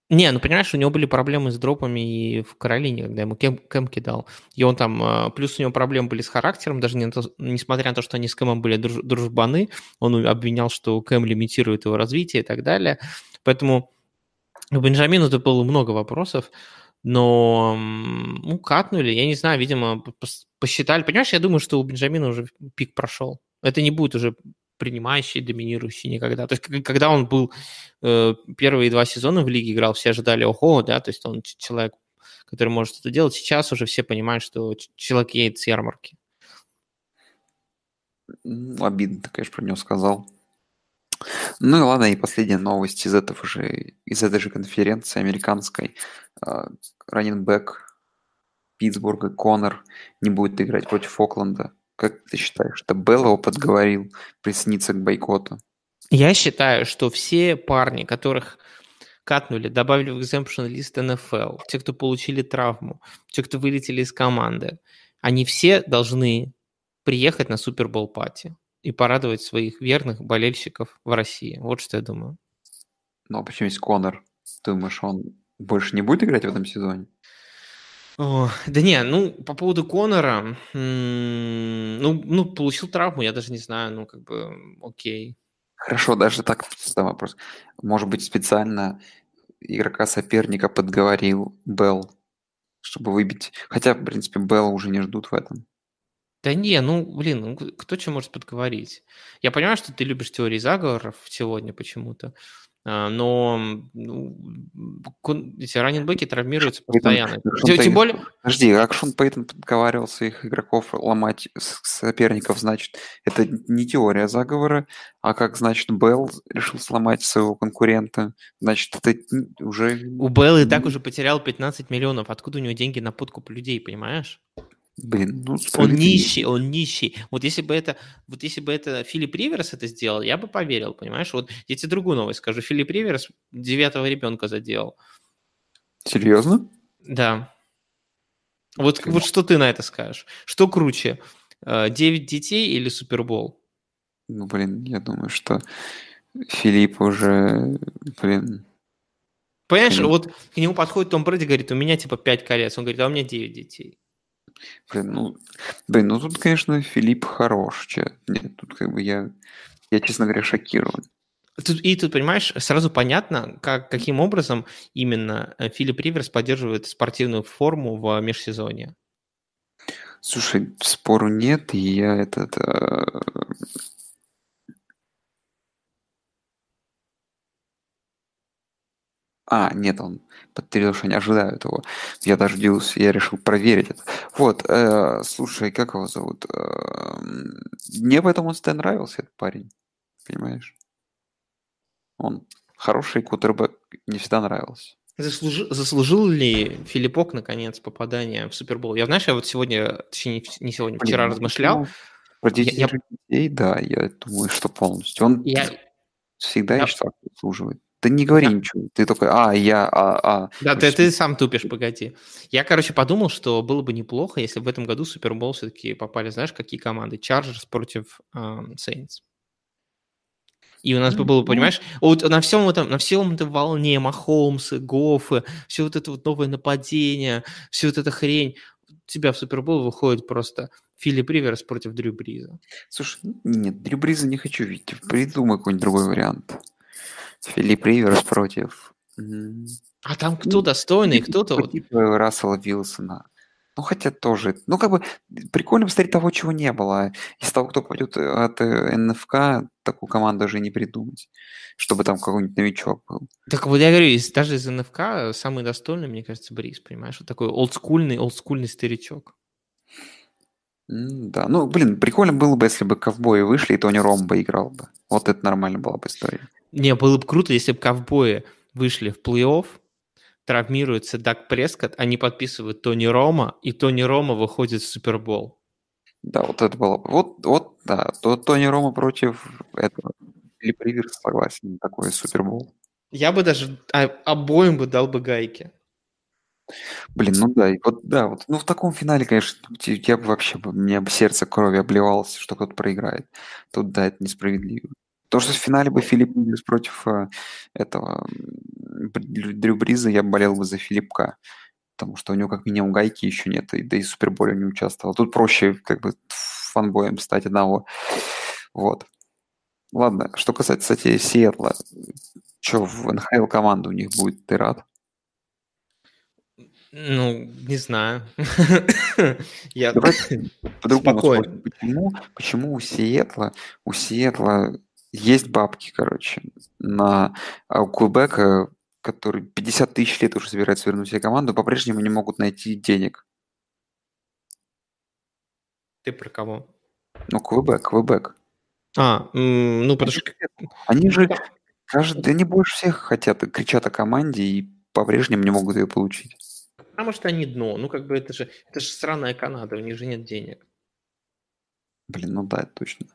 Не, ну понимаешь, у него были проблемы с дропами и в Каролине, когда ему Кэм, Кэм кидал. И он там, а, плюс у него проблемы были с характером, даже не на то, несмотря на то, что они с Кэмом были друж, дружбаны, он обвинял, что Кэм лимитирует его развитие и так далее. Поэтому у Бенджамину это было много вопросов, но ну, катнули, я не знаю, видимо, посчитали. Понимаешь, я думаю, что у Бенджамина уже пик прошел. Это не будет уже принимающий, доминирующий никогда. То есть, когда он был э, первые два сезона в лиге играл, все ожидали, ого, да, то есть он человек, который может это делать. Сейчас уже все понимают, что человек едет с ярмарки. Ну, обидно ты, конечно, про него сказал. Ну и ладно, и последняя новость из этого же, из этой же конференции американской. Раннинбэк Питтсбурга Конор не будет играть против Окленда. Как ты считаешь, это Белл его подговорил присоединиться к бойкоту? Я считаю, что все парни, которых катнули, добавили в exemption лист НФЛ, те, кто получили травму, те, кто вылетели из команды, они все должны приехать на Супербол пати и порадовать своих верных болельщиков в России. Вот что я думаю. Ну, а почему есть Конор? Думаешь, он больше не будет играть в этом сезоне? О, да не, ну, по поводу Конора, ну, ну, получил травму, я даже не знаю, ну, как бы, окей. Хорошо, даже так задам вопрос. Может быть, специально игрока соперника подговорил Белл, чтобы выбить. Хотя, в принципе, Белла уже не ждут в этом. Да не, ну, блин, ну, кто что может подговорить? Я понимаю, что ты любишь теории заговоров сегодня почему-то, но ну, эти раненбеки травмируются постоянно. Тем, тем более... Подожди, а как Шон Пейтон подговаривал своих игроков ломать соперников, значит, это не теория заговора, а как, значит, Белл решил сломать своего конкурента, значит, это уже... У Белла и так уже потерял 15 миллионов. Откуда у него деньги на подкуп людей, понимаешь? Блин, ну Он нищий, он нищий. Вот если бы это, вот если бы это Филипп Риверс это сделал, я бы поверил, понимаешь? Вот я тебе другую новость скажу. Филипп Риверс девятого ребенка заделал. Серьезно? Да. Вот, вот что ты на это скажешь? Что круче, э, девять детей или Супербол? Ну, блин, я думаю, что Филипп уже, блин... Понимаешь, Филипп... вот к нему подходит Том Брэди, говорит, у меня типа пять колец. Он говорит, а у меня девять детей. Блин, ну, блин, ну тут, конечно, Филипп хорош. Че. Нет, тут как бы я, я, честно говоря, шокирован. Тут, и тут, понимаешь, сразу понятно, как, каким образом именно э, Филипп Риверс поддерживает спортивную форму в межсезонье. Слушай, спору нет, и я этот... Э... А, нет, он подтвердил, что они ожидают его. Я даже удивился, я решил проверить это. Вот, э, слушай, как его зовут? Э, мне поэтому он нравился, этот парень. Понимаешь? Он хороший кутербэк, не всегда нравился. Заслужил, заслужил ли Филиппок, наконец, попадание в Супербол? Я, знаешь, я вот сегодня, точнее, не сегодня, вчера Блин, размышлял. ну, Про детей, я- да, я думаю, что полностью. Он Я, всегда, я- я считаю, заслуживает. Да не говори Я- ничего. Ты такой, а, я, а, а. да, ты, ты сам тупишь, погоди. Я, короче, подумал, что было бы неплохо, если в этом году в Супербол все-таки попали, знаешь, какие команды? Чарджерс против Saints. И у нас бы было, ну. понимаешь, вот на всем этом, на всем этом волне Махомсы, Гофы, все вот это вот новое нападение, все вот эта хрень, у тебя в Супербол выходит просто Филипп Риверс против Дрю Бриза. Слушай, нет, Дрю Бриза не хочу видеть. Придумай какой-нибудь другой вариант. Филипп Риверс против... А там кто Ну, достойный, кто-то вот... типа Рассела Вилсона. Ну, хотя тоже. Ну, как бы прикольно посмотреть того, чего не было. Из того, кто пойдет от э, НФК, такую команду уже не придумать. Чтобы там какой-нибудь новичок был. Так вот я говорю, из- даже из НФК самый достойный, мне кажется, Бриз, понимаешь? Вот такой олдскульный, олдскульный старичок. Да, ну, блин, прикольно было бы, если бы ковбои вышли, и Тони Ромбо играл бы. Вот это нормально была бы история. Не, было бы круто, если бы ковбои вышли в плей-офф, травмируется Даг Прескотт, они подписывают Тони Рома, и Тони Рома выходит в Супербол. Да, вот это было бы. Вот, вот, да, то Тони Рома против этого. Филипп Риверс, согласен, такой супербол. Я бы даже а- обоим бы дал бы гайки. Блин, ну да, и вот да, вот, ну в таком финале, конечно, я бы вообще, мне бы сердце крови обливалось, что кто-то проиграет. Тут, да, это несправедливо. То, что в финале бы Филипп Риверс против э, этого Дрю Бриза, я болел бы за Филиппка, потому что у него как минимум гайки еще нет, и, да и в Суперболе не участвовал. Тут проще как бы фанбоем стать одного. Вот. Ладно, что касается, кстати, Сиэтла, что в НХЛ команда у них будет, ты рад? Ну, не знаю. Я... По-другому почему, почему у Сиэтла, у Сиэтла есть бабки, короче, на а у Квебека, который 50 тысяч лет уже собирается вернуть себе команду, по-прежнему не могут найти денег. Ты про кого? Ну, Квебек, Квебек. А, ну, потому что... Они же, каждый, они больше всех хотят, кричат о команде и по-прежнему не могут ее получить. Потому что они дно. Ну, как бы это же, это же сраная Канада, у них же нет денег. Блин, ну да, точно.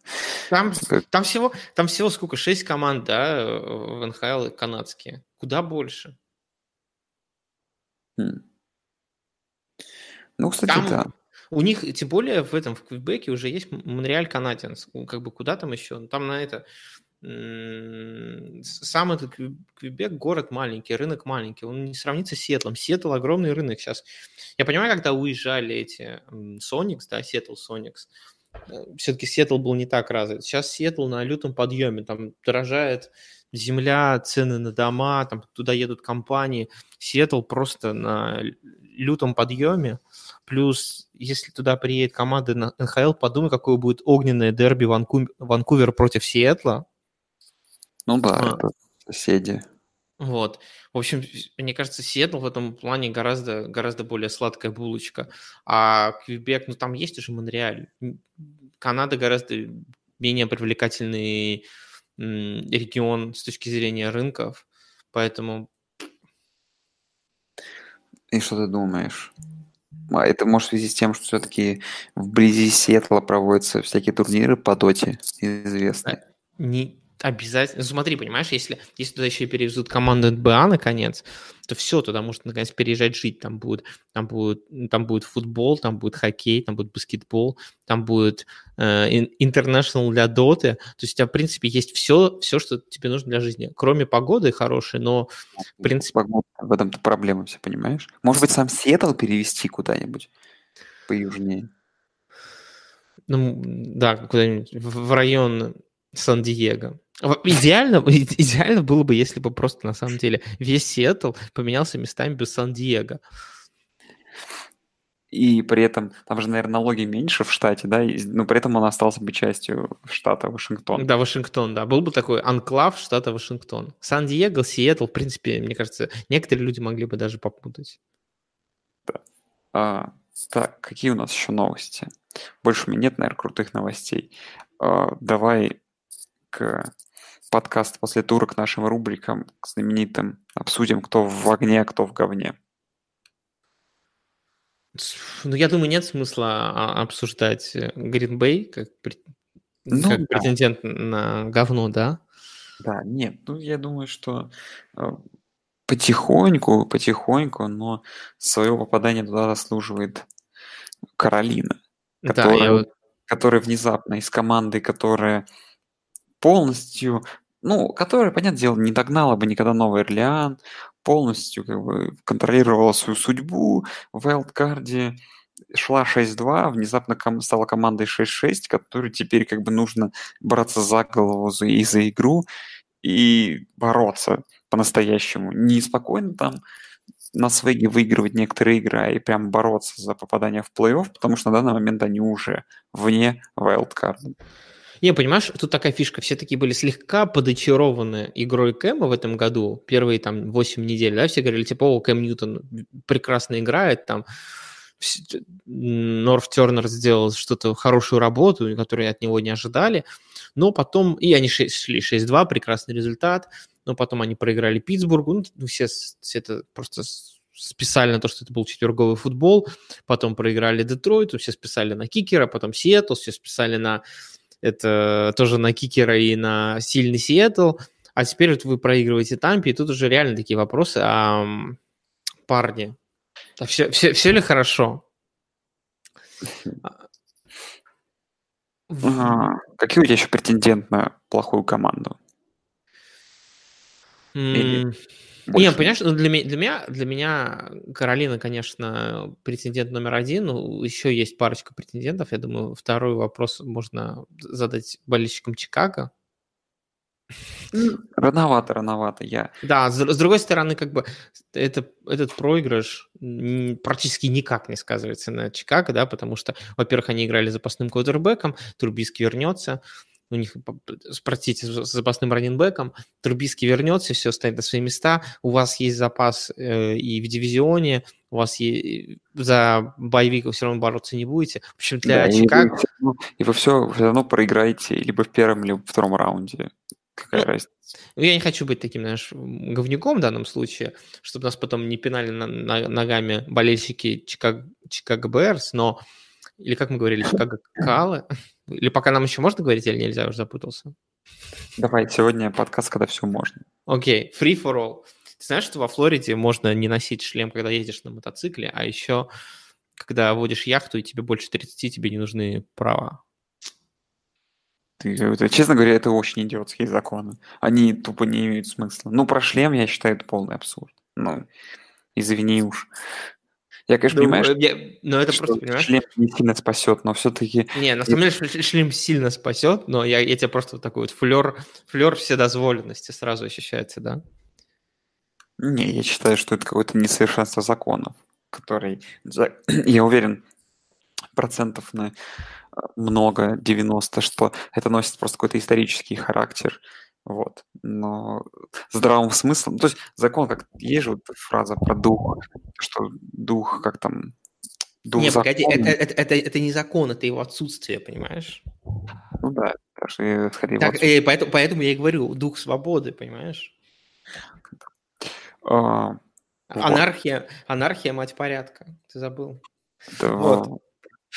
Там, Как- там, всего, там всего сколько? Шесть команд, да, в НХЛ канадские. Куда больше? М. Ну, кстати, Там да. у них, тем более в этом, в Квебеке уже есть Монреаль Canadiens. Ну, Как бы куда там еще? Там на это... Сам этот Кве- Квебек город маленький, рынок маленький. Он не сравнится с Сиэтлом. Сиэтл огромный рынок сейчас. Я понимаю, когда уезжали эти Sonics, да, Сиэтл Sonics, все-таки Сиэтл был не так развит. Сейчас Сиэтл на лютом подъеме, там дорожает земля, цены на дома, там туда едут компании. Сиэтл просто на лютом подъеме. Плюс, если туда приедет команда на НХЛ, подумай, какое будет огненное дерби Ванку- Ванкувер против Сиэтла. Ну да, А. это соседи. Вот. В общем, мне кажется, Сиэтл в этом плане гораздо, гораздо более сладкая булочка. А Квебек, ну там есть уже Монреаль. Канада гораздо менее привлекательный регион с точки зрения рынков. Поэтому И что ты думаешь? А это может в связи с тем, что все-таки вблизи Сиэтла проводятся всякие турниры по доте известные. не обязательно. Ну, смотри, понимаешь, если, если туда еще и перевезут команду НБА наконец, то все, туда может наконец переезжать жить. Там будет, там будет, там будет футбол, там будет хоккей, там будет баскетбол, там будет э, ин- интернешнл для доты. То есть у тебя, в принципе, есть все, все, что тебе нужно для жизни. Кроме погоды хорошей, но в принципе... Погода, В этом-то проблема, все понимаешь? Может быть, сам Сиэтл перевести куда-нибудь поюжнее? Ну, да, куда-нибудь в район Сан-Диего. Идеально, идеально было бы, если бы просто на самом деле весь Сиэтл поменялся местами без Сан-Диего. и при этом, там же, наверное, налоги меньше в штате, да, но при этом он остался бы частью штата Вашингтон. Да, Вашингтон, да. Был бы такой анклав штата Вашингтон. Сан-Диего, Сиэтл, в принципе, мне кажется, некоторые люди могли бы даже попутать. Да. А, так, какие у нас еще новости? Больше у меня нет, наверное, крутых новостей. А, давай к подкаст после тура к нашим рубрикам, к знаменитым. Обсудим, кто в огне, а кто в говне. Ну, я думаю, нет смысла а, обсуждать Гринбей как, ну, как да. претендент на говно, да? Да, нет, ну я думаю, что э, потихоньку, потихоньку, но своего попадания туда заслуживает Каролина, которая, да, я... которая внезапно из команды, которая полностью, ну, которая, понятное дело, не догнала бы никогда Новый Орлеан, полностью как бы контролировала свою судьбу в Wildcard, шла 6-2, внезапно ком- стала командой 6-6, которой теперь как бы нужно браться за голову за, и за игру и бороться по-настоящему. Не спокойно там на свеге выигрывать некоторые игры, а и прям бороться за попадание в плей-офф, потому что на данный момент они уже вне wildcard. Не, понимаешь, тут такая фишка. Все такие были слегка подочарованы игрой Кэма в этом году. Первые там 8 недель, да, все говорили, типа, о, Кэм Ньютон прекрасно играет, там, Норф Тернер сделал что-то, хорошую работу, которую от него не ожидали. Но потом, и они шли 6-2, прекрасный результат, но потом они проиграли Питтсбургу, ну, все, все это просто списали на то, что это был четверговый футбол, потом проиграли Детройту, все списали на Кикера, потом Сиэтл, все списали на это тоже на Кикера и на сильный Сиэтл, а теперь вот вы проигрываете Тампе, и тут уже реально такие вопросы, а парни, а все, все, все ли хорошо? Ага. Какие у тебя еще претендент на плохую команду? Или не, понимаешь, ну, для, для, меня, для меня Каролина, конечно, претендент номер один. Ну, еще есть парочка претендентов. Я думаю, второй вопрос можно задать болельщикам Чикаго. Рановато, рановато. Я... Да, с, с другой стороны, как бы это, этот проигрыш практически никак не сказывается на Чикаго, да, потому что, во-первых, они играли запасным квотербеком, Трубиский вернется, у них, простите, с запасным раненбеком, Трубиский вернется, все стоит на свои места, у вас есть запас э, и в дивизионе, у вас есть, за боевиков все равно бороться не будете. В общем, для да, Чикаго... И вы, и вы все, все равно проиграете либо в первом, либо в втором раунде. Какая ну, разница? Я не хочу быть таким, знаешь, говнюком в данном случае, чтобы нас потом не пинали на, на, ногами болельщики Чикаго, Чикаго Берс, но или как мы говорили, Чикаго Калы. Или пока нам еще можно говорить, или нельзя, я уже запутался. Давай, сегодня подкаст, когда все можно. Окей, okay. free for all. Ты знаешь, что во Флориде можно не носить шлем, когда едешь на мотоцикле, а еще, когда водишь яхту, и тебе больше 30, тебе не нужны права. Ты, это, честно говоря, это очень идиотские законы. Они тупо не имеют смысла. Ну, про шлем, я считаю, это полный абсурд. Ну, извини уж. Я, конечно, понимаю, что, я, но это что просто, понимаешь? шлем не сильно спасет, но все-таки... Не, на самом деле шлем сильно спасет, но я, я тебе просто вот такой вот флер, флер вседозволенности сразу ощущается, да? Не, я считаю, что это какое-то несовершенство законов, который, я уверен, процентов на э, много, 90, что это носит просто какой-то исторический характер, вот. Но здравым смыслом, то есть закон, как есть же вот фраза про дух, что дух, как там, дух Не, погоди, это, это, это, это не закон, это его отсутствие, понимаешь? Ну да, даже скорее так, и поэтому, поэтому я и говорю, дух свободы, понимаешь? А, анархия, вот. анархия, мать порядка, ты забыл. Да, вот.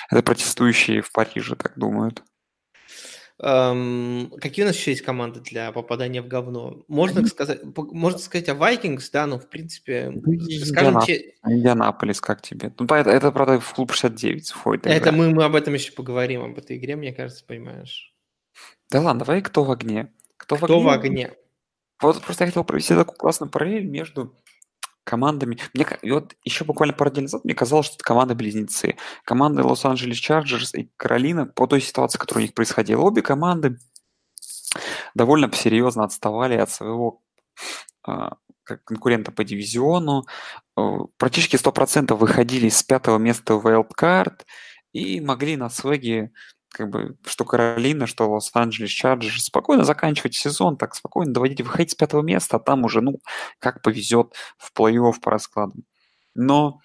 Это протестующие в Париже так думают. Эм, какие у нас еще есть команды для попадания в говно? Можно сказать, можно сказать о Vikings, да, ну, в принципе, скажем... Индианаполис, как тебе? Ну, да, это, это, правда, в клуб 69 входит. Это мы, мы об этом еще поговорим, об этой игре, мне кажется, понимаешь. Да ладно, давай кто в огне? Кто, кто в огне? В огне? Вот просто я хотел провести такую классную параллель между командами. Мне, и вот еще буквально пару дней назад мне казалось, что это команды-близнецы. Команды Лос-Анджелес Chargers и Каролина по той ситуации, которая у них происходила. Обе команды довольно серьезно отставали от своего а, конкурента по дивизиону. Э, практически 100% выходили с пятого места в Wildcard и могли на сваге как бы, что Каролина, что Лос-Анджелес Chargers спокойно заканчивать сезон, так спокойно доводить, выходить с пятого места, а там уже, ну, как повезет в плей-офф по раскладам. Но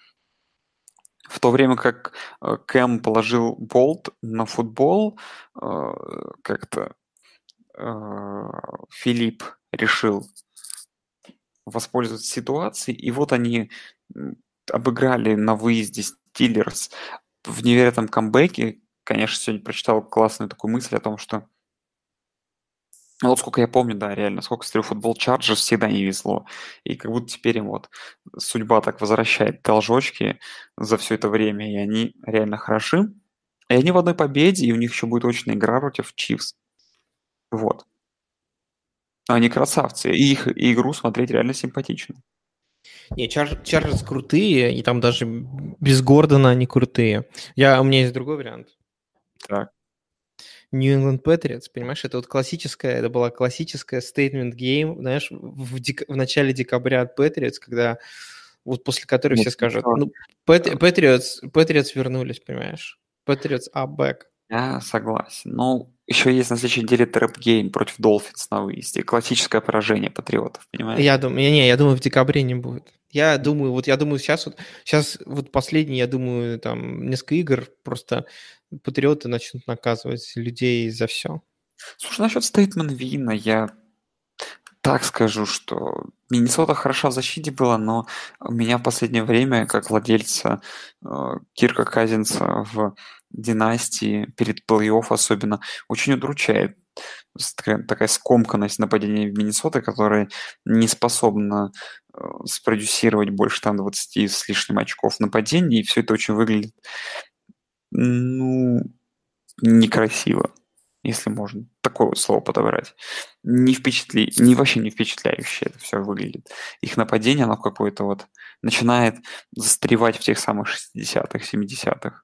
в то время как э, Кэм положил болт на футбол, э, как-то э, Филипп решил воспользоваться ситуацией, и вот они обыграли на выезде Стиллерс в невероятном камбэке. Конечно, сегодня прочитал классную такую мысль о том, что вот сколько я помню, да, реально, сколько смотрю футбол Чарджерс, всегда не везло. И как будто теперь им вот судьба так возвращает должочки за все это время, и они реально хороши. И они в одной победе, и у них еще будет очень игра против Чивс. Вот. Они красавцы. И их игру смотреть реально симпатично. Не, Чар Чарджерс крутые, и там даже без Гордона они крутые. Я, у меня есть другой вариант. Так. New England Patriots, понимаешь, это вот классическая, это была классическая statement game, знаешь, в, дек- в начале декабря от Patriots, когда вот после которой Нет, все скажут, ну, Pat- Patriots, Patriots вернулись, понимаешь? Patriots are back. Я согласен. Ну, еще есть на следующей неделе trap game против Dolphins на выезде. Классическое поражение патриотов, понимаешь? Я думаю, не, я думаю, в декабре не будет. Я думаю, вот я думаю, сейчас вот, сейчас вот последний, я думаю, там несколько игр просто патриоты начнут наказывать людей за все. Слушай, насчет statement win а я так скажу, что Миннесота хороша в защите была, но меня в последнее время, как владельца э, Кирка Казинца в династии, перед плей-офф особенно, очень удручает такая, такая скомканность нападения в Миннесоты, которая не способна спродюсировать больше там 20 с лишним очков нападений, и все это очень выглядит ну, некрасиво, если можно такое вот слово подобрать. Не впечатли... не вообще не впечатляюще это все выглядит. Их нападение, оно какое-то вот начинает застревать в тех самых 60-х, 70-х.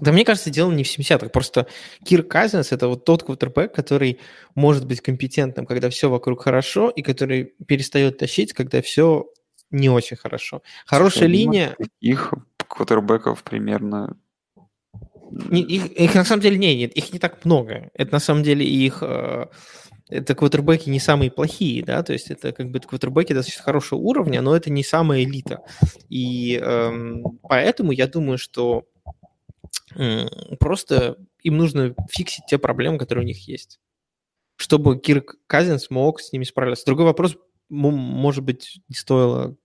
Да мне кажется, дело не в 70-х. Просто Кир Казинс – это вот тот квотербек, который может быть компетентным, когда все вокруг хорошо, и который перестает тащить, когда все не очень хорошо. Хорошая Слушай, линия... Их квотербеков примерно не, их, их на самом деле не, нет, их не так много. Это на самом деле их э, это квотербеки не самые плохие, да, то есть это как бы квотербеки достаточно хорошего уровня, но это не самая элита. И э, поэтому я думаю, что просто им нужно фиксить те проблемы, которые у них есть, чтобы Кирк Казин смог с ними справляться. Другой вопрос, может быть, не стоило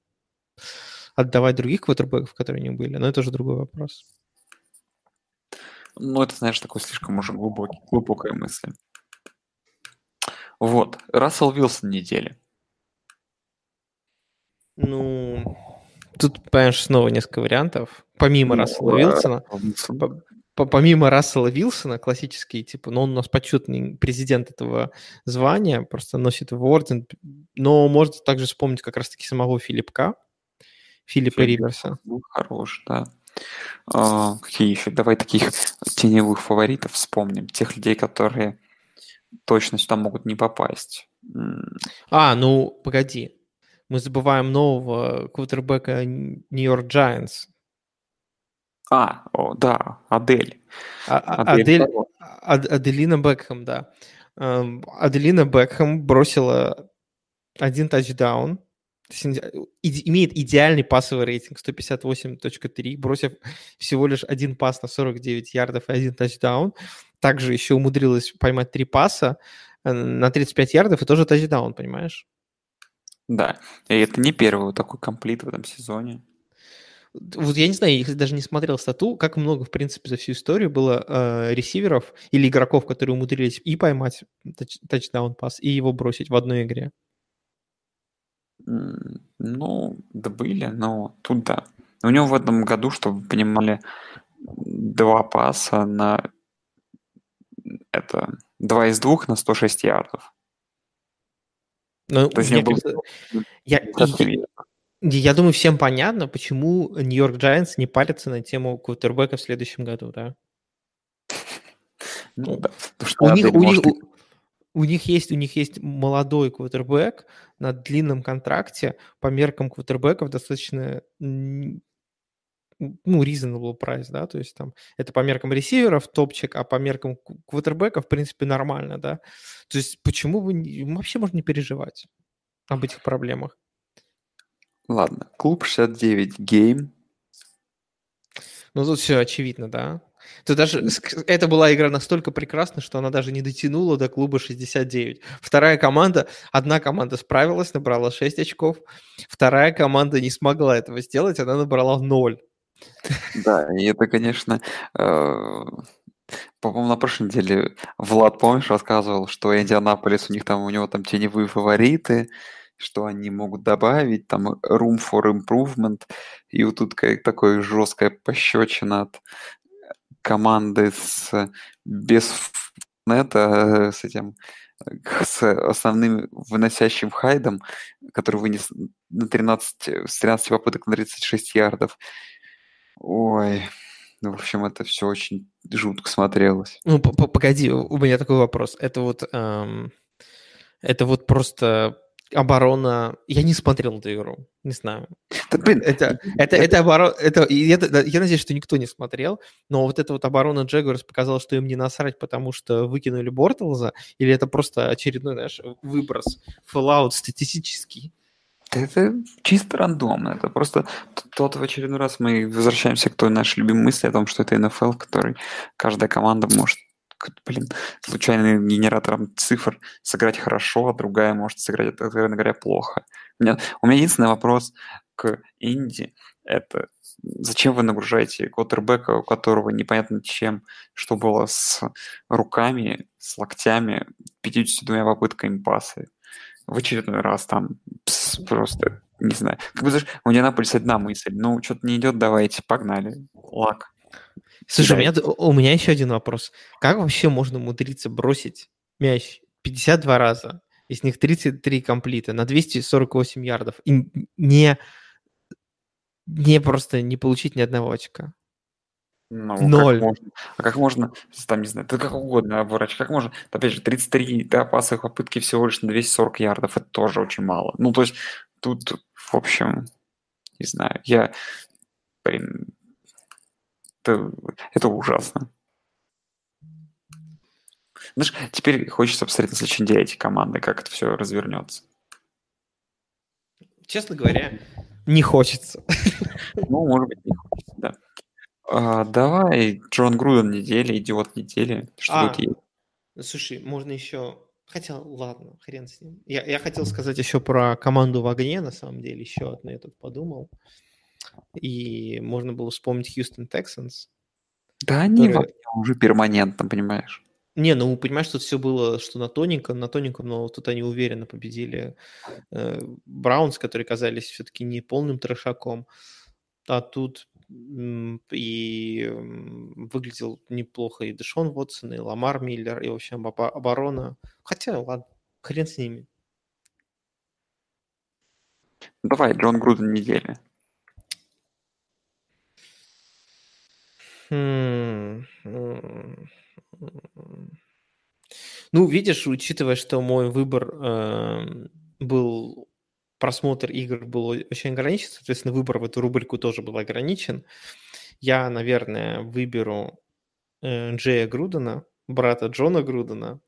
отдавать других квотербеков, которые у них были, но это уже другой вопрос. Ну, это, знаешь, такой слишком уже глубокий, глубокая мысль. Вот, Рассел Вилсон недели. Ну, тут, понимаешь, снова несколько вариантов. Помимо ну, Рассела Вилсона, по, помимо Рассела Вилсона, классический, типа, ну, он у нас почетный президент этого звания, просто носит его орден, но можно также вспомнить как раз-таки самого Филиппка, Филиппа Филипп, Риверса. Ну, хорош, да. А, какие еще? Давай таких теневых фаворитов вспомним. Тех людей, которые точно сюда могут не попасть. А, ну, погоди. Мы забываем нового квотербека Нью-Йорк Giants. А, о, да, Адель. А, а Адель, Адель Аделина Бекхэм, да. Аделина Бекхэм бросила один тачдаун имеет идеальный пасовый рейтинг 158.3, бросив всего лишь один пас на 49 ярдов и один тачдаун. Также еще умудрилась поймать три паса э, на 35 ярдов и тоже тачдаун, понимаешь? Да, и это не первый вот такой комплит в этом сезоне. Вот я не знаю, я даже не смотрел стату, как много, в принципе, за всю историю было э, ресиверов или игроков, которые умудрились и поймать тач, тачдаун-пас, и его бросить в одной игре. Ну, да были, но тут да. У него в этом году, чтобы вы понимали, два паса на это два из двух на 106 ярдов. Ну, То есть мне был... я, я, я думаю, всем понятно, почему Нью-Йорк Giants не парятся на тему квотербека в следующем году, да? Ну, да. у, них, у, них, у них есть, у них есть молодой квотербек на длинном контракте по меркам квотербеков достаточно ну, reasonable price, да, то есть там это по меркам ресиверов топчик, а по меркам квотербека, в принципе, нормально, да. То есть почему бы вообще можно не переживать об этих проблемах? Ладно, клуб 69 гейм. Ну, тут все очевидно, да. То даже это была игра настолько прекрасна, что она даже не дотянула до клуба 69. Вторая команда, одна команда справилась, набрала 6 очков, вторая команда не смогла этого сделать, она набрала 0. Да, и это, конечно, э, по-моему, на прошлой неделе Влад, помнишь, рассказывал, что Индианаполис, у них там, у него там теневые фавориты, что они могут добавить, там room for improvement, и вот тут как такое жесткая пощечина от команды с без нета, с этим с основным выносящим хайдом, который вынес на 13, с 13 попыток на 36 ярдов. Ой, ну, в общем, это все очень жутко смотрелось. Ну, погоди, у меня такой вопрос. Это вот, эм, это вот просто оборона... Я не смотрел эту игру, не знаю. Да, блин, это, это, это, оборона... Это, я, я надеюсь, что никто не смотрел, но вот эта вот оборона Джегорс показала, что им не насрать, потому что выкинули Бортлза, или это просто очередной, знаешь, выброс, фоллаут статистический? Это чисто рандомно. Это просто тот в очередной раз мы возвращаемся к той нашей любимой мысли о том, что это НФЛ, который каждая команда может блин, случайным генератором цифр сыграть хорошо, а другая может сыграть, откровенно говоря, плохо. У меня, у меня единственный вопрос к Инди – это зачем вы нагружаете квотербека, у которого непонятно чем, что было с руками, с локтями, 52 попытками пасы. В очередной раз там просто, не знаю. Как бы, знаешь, у Индианаполиса одна мысль. Ну, что-то не идет, давайте, погнали. Лак. Слушай, у меня, у меня еще один вопрос. Как вообще можно умудриться бросить мяч 52 раза, из них 33 комплита на 248 ярдов и не, не просто не получить ни одного очка? Ну, Ноль. Как можно, а как можно, там, не знаю, ты как угодно обворачивать, как можно, опять же, 33 да, пасовых попытки всего лишь на 240 ярдов, это тоже очень мало. Ну, то есть, тут, в общем, не знаю, я, блин, это, это ужасно. Знаешь, теперь хочется посмотреть на следующей неделе эти команды, как это все развернется. Честно говоря, не хочется. Ну, может быть, не хочется, да. А, давай, Джон Груден недели, идиот недели. Что а, тут есть? Слушай, можно еще... Хотя, ладно, хрен с ним. Я, я хотел сказать еще про команду в огне, на самом деле, еще одну я тут подумал. И можно было вспомнить Хьюстон Texans. Да, они которые... уже перманентно, понимаешь. Не, ну понимаешь, тут все было, что на тоненьком, на тоненьком, но тут они уверенно победили э, Браунс, которые казались все-таки не полным трешаком, а тут и выглядел неплохо и Дэшон Вотсон, и Ламар Миллер, и, в общем, оборона. Хотя, ладно, хрен с ними. Давай, Джон Груден недели. Ну, видишь, учитывая, что мой выбор э, был просмотр игр был очень ограничен, соответственно, выбор в эту рубрику тоже был ограничен. Я, наверное, выберу э, Джея Грудена, брата Джона Грудена,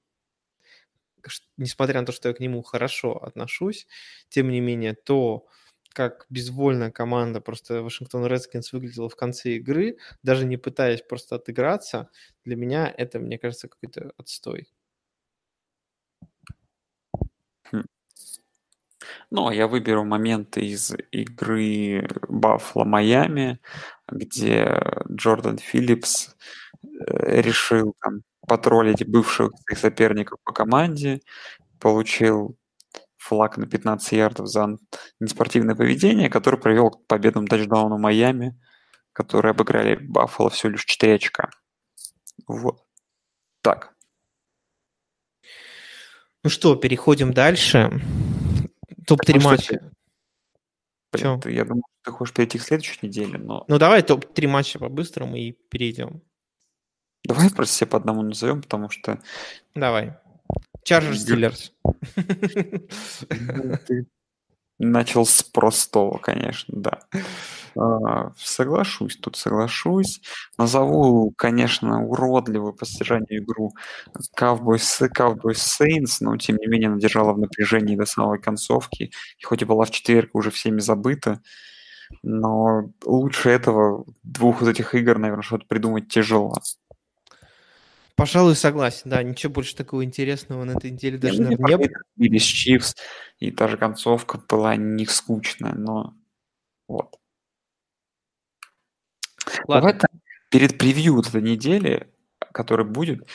несмотря на то, что я к нему хорошо отношусь, тем не менее, то, как безвольная команда просто Вашингтон Редскинс выглядела в конце игры, даже не пытаясь просто отыграться, для меня это, мне кажется, какой-то отстой. Ну, а я выберу моменты из игры Баффало Майами, где Джордан Филлипс э, решил там потроллить бывших соперников по команде, получил флаг на 15 ярдов за неспортивное поведение, который привел к победным тачдауну Майами, которые обыграли Баффало всего лишь 4 очка. Вот. Так. Ну что, переходим дальше. Топ-3 матча. Блин, ты, я думаю, ты хочешь перейти к следующей неделе, но... Ну давай топ-3 матча по-быстрому и перейдем. Давай просто все по одному назовем, потому что... Давай. Чарджер Стиллерс. Начал с простого, конечно, да. А, соглашусь, тут соглашусь. Назову, конечно, уродливую по содержанию игру Cowboys, Cowboys Saints, но тем не менее она держала в напряжении до самой концовки. И хоть и была в четверг уже всеми забыта, но лучше этого двух из этих игр, наверное, что-то придумать тяжело. Пожалуй, согласен, да, ничего больше такого интересного на этой неделе даже, ну, наверное, не было. Били с Чивс, и та же концовка была не скучная, но вот. Ладно. Давай перед превью вот этой недели, который будет,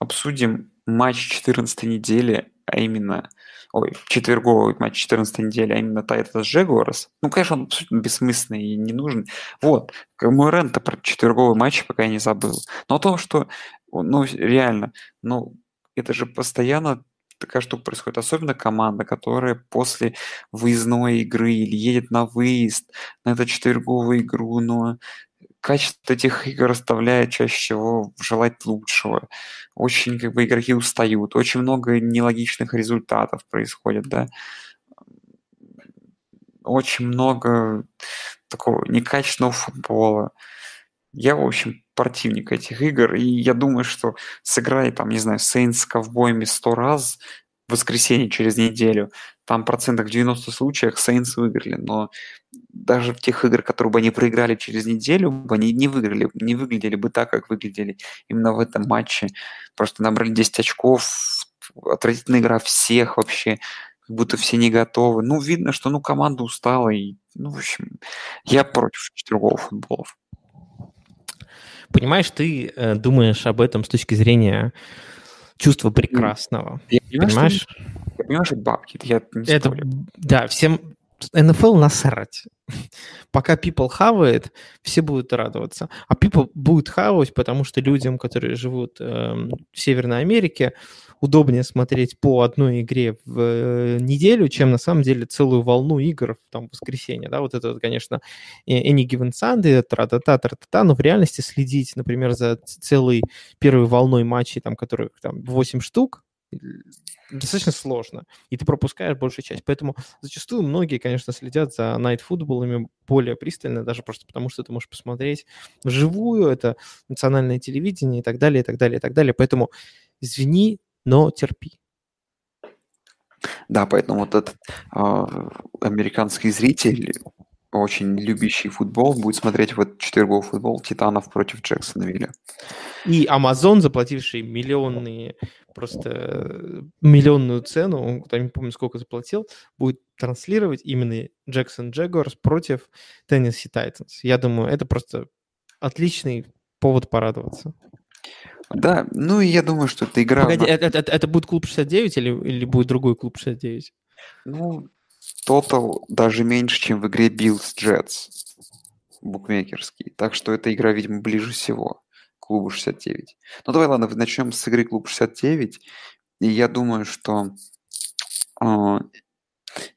обсудим матч 14 недели, а именно, ой, четверговый матч 14 недели, а именно Тайтас Джегуарс. Ну, конечно, он абсолютно бессмысленный и не нужен. Вот, мой рент про четверговый матч пока я не забыл. Но то, что, ну, реально, ну, это же постоянно такая штука происходит. Особенно команда, которая после выездной игры или едет на выезд на эту четверговую игру, но качество этих игр оставляет чаще всего желать лучшего. Очень как бы игроки устают, очень много нелогичных результатов происходит, да. Очень много такого некачественного футбола. Я, в общем, противник этих игр, и я думаю, что сыграй там, не знаю, Сейнс с ковбоями сто раз в воскресенье через неделю, там процентах в 90 случаях Сейнс выиграли, но даже в тех играх, которые бы они проиграли через неделю, бы они не выиграли, не выглядели бы так, как выглядели именно в этом матче. Просто набрали 10 очков, отвратительная игра всех вообще, как будто все не готовы. Ну, видно, что ну, команда устала. И, ну, в общем, я против четырех футболов. Понимаешь, ты э, думаешь об этом с точки зрения чувства прекрасного. Я понимаешь? Что, я понимаю, что это бабки, я это, Да, всем НФЛ насрать. Пока people хавает, все будут радоваться. А people будут хавать, потому что людям, которые живут э, в Северной Америке, удобнее смотреть по одной игре в э, неделю, чем на самом деле целую волну игр в там, воскресенье. Да? Вот это, конечно, Any Given Sunday, тра-та-та, тра-та-та, но в реальности следить, например, за целой первой волной матчей, там, которых там 8 штук, достаточно сложно, и ты пропускаешь большую часть. Поэтому зачастую многие, конечно, следят за найт-футболами более пристально, даже просто потому, что ты можешь посмотреть вживую, это национальное телевидение и так далее, и так далее, и так далее. Поэтому извини, но терпи. Да, поэтому вот этот э, американский зритель, очень любящий футбол, будет смотреть вот четверговый футбол Титанов против Джексонвилля. И Amazon, заплативший миллионные, просто миллионную цену, он, не помню, сколько заплатил, будет транслировать именно Джексон Джегорс против Теннесси Тайтанс. Я думаю, это просто отличный повод порадоваться. Да, ну и я думаю, что эта игра... Погоди, это, это, это будет клуб 69 или, или будет другой клуб 69? Ну, тотал даже меньше, чем в игре Bills Jets букмекерский. Так что эта игра, видимо, ближе всего к клубу 69. Ну давай, ладно, начнем с игры клуб 69. И я думаю, что э,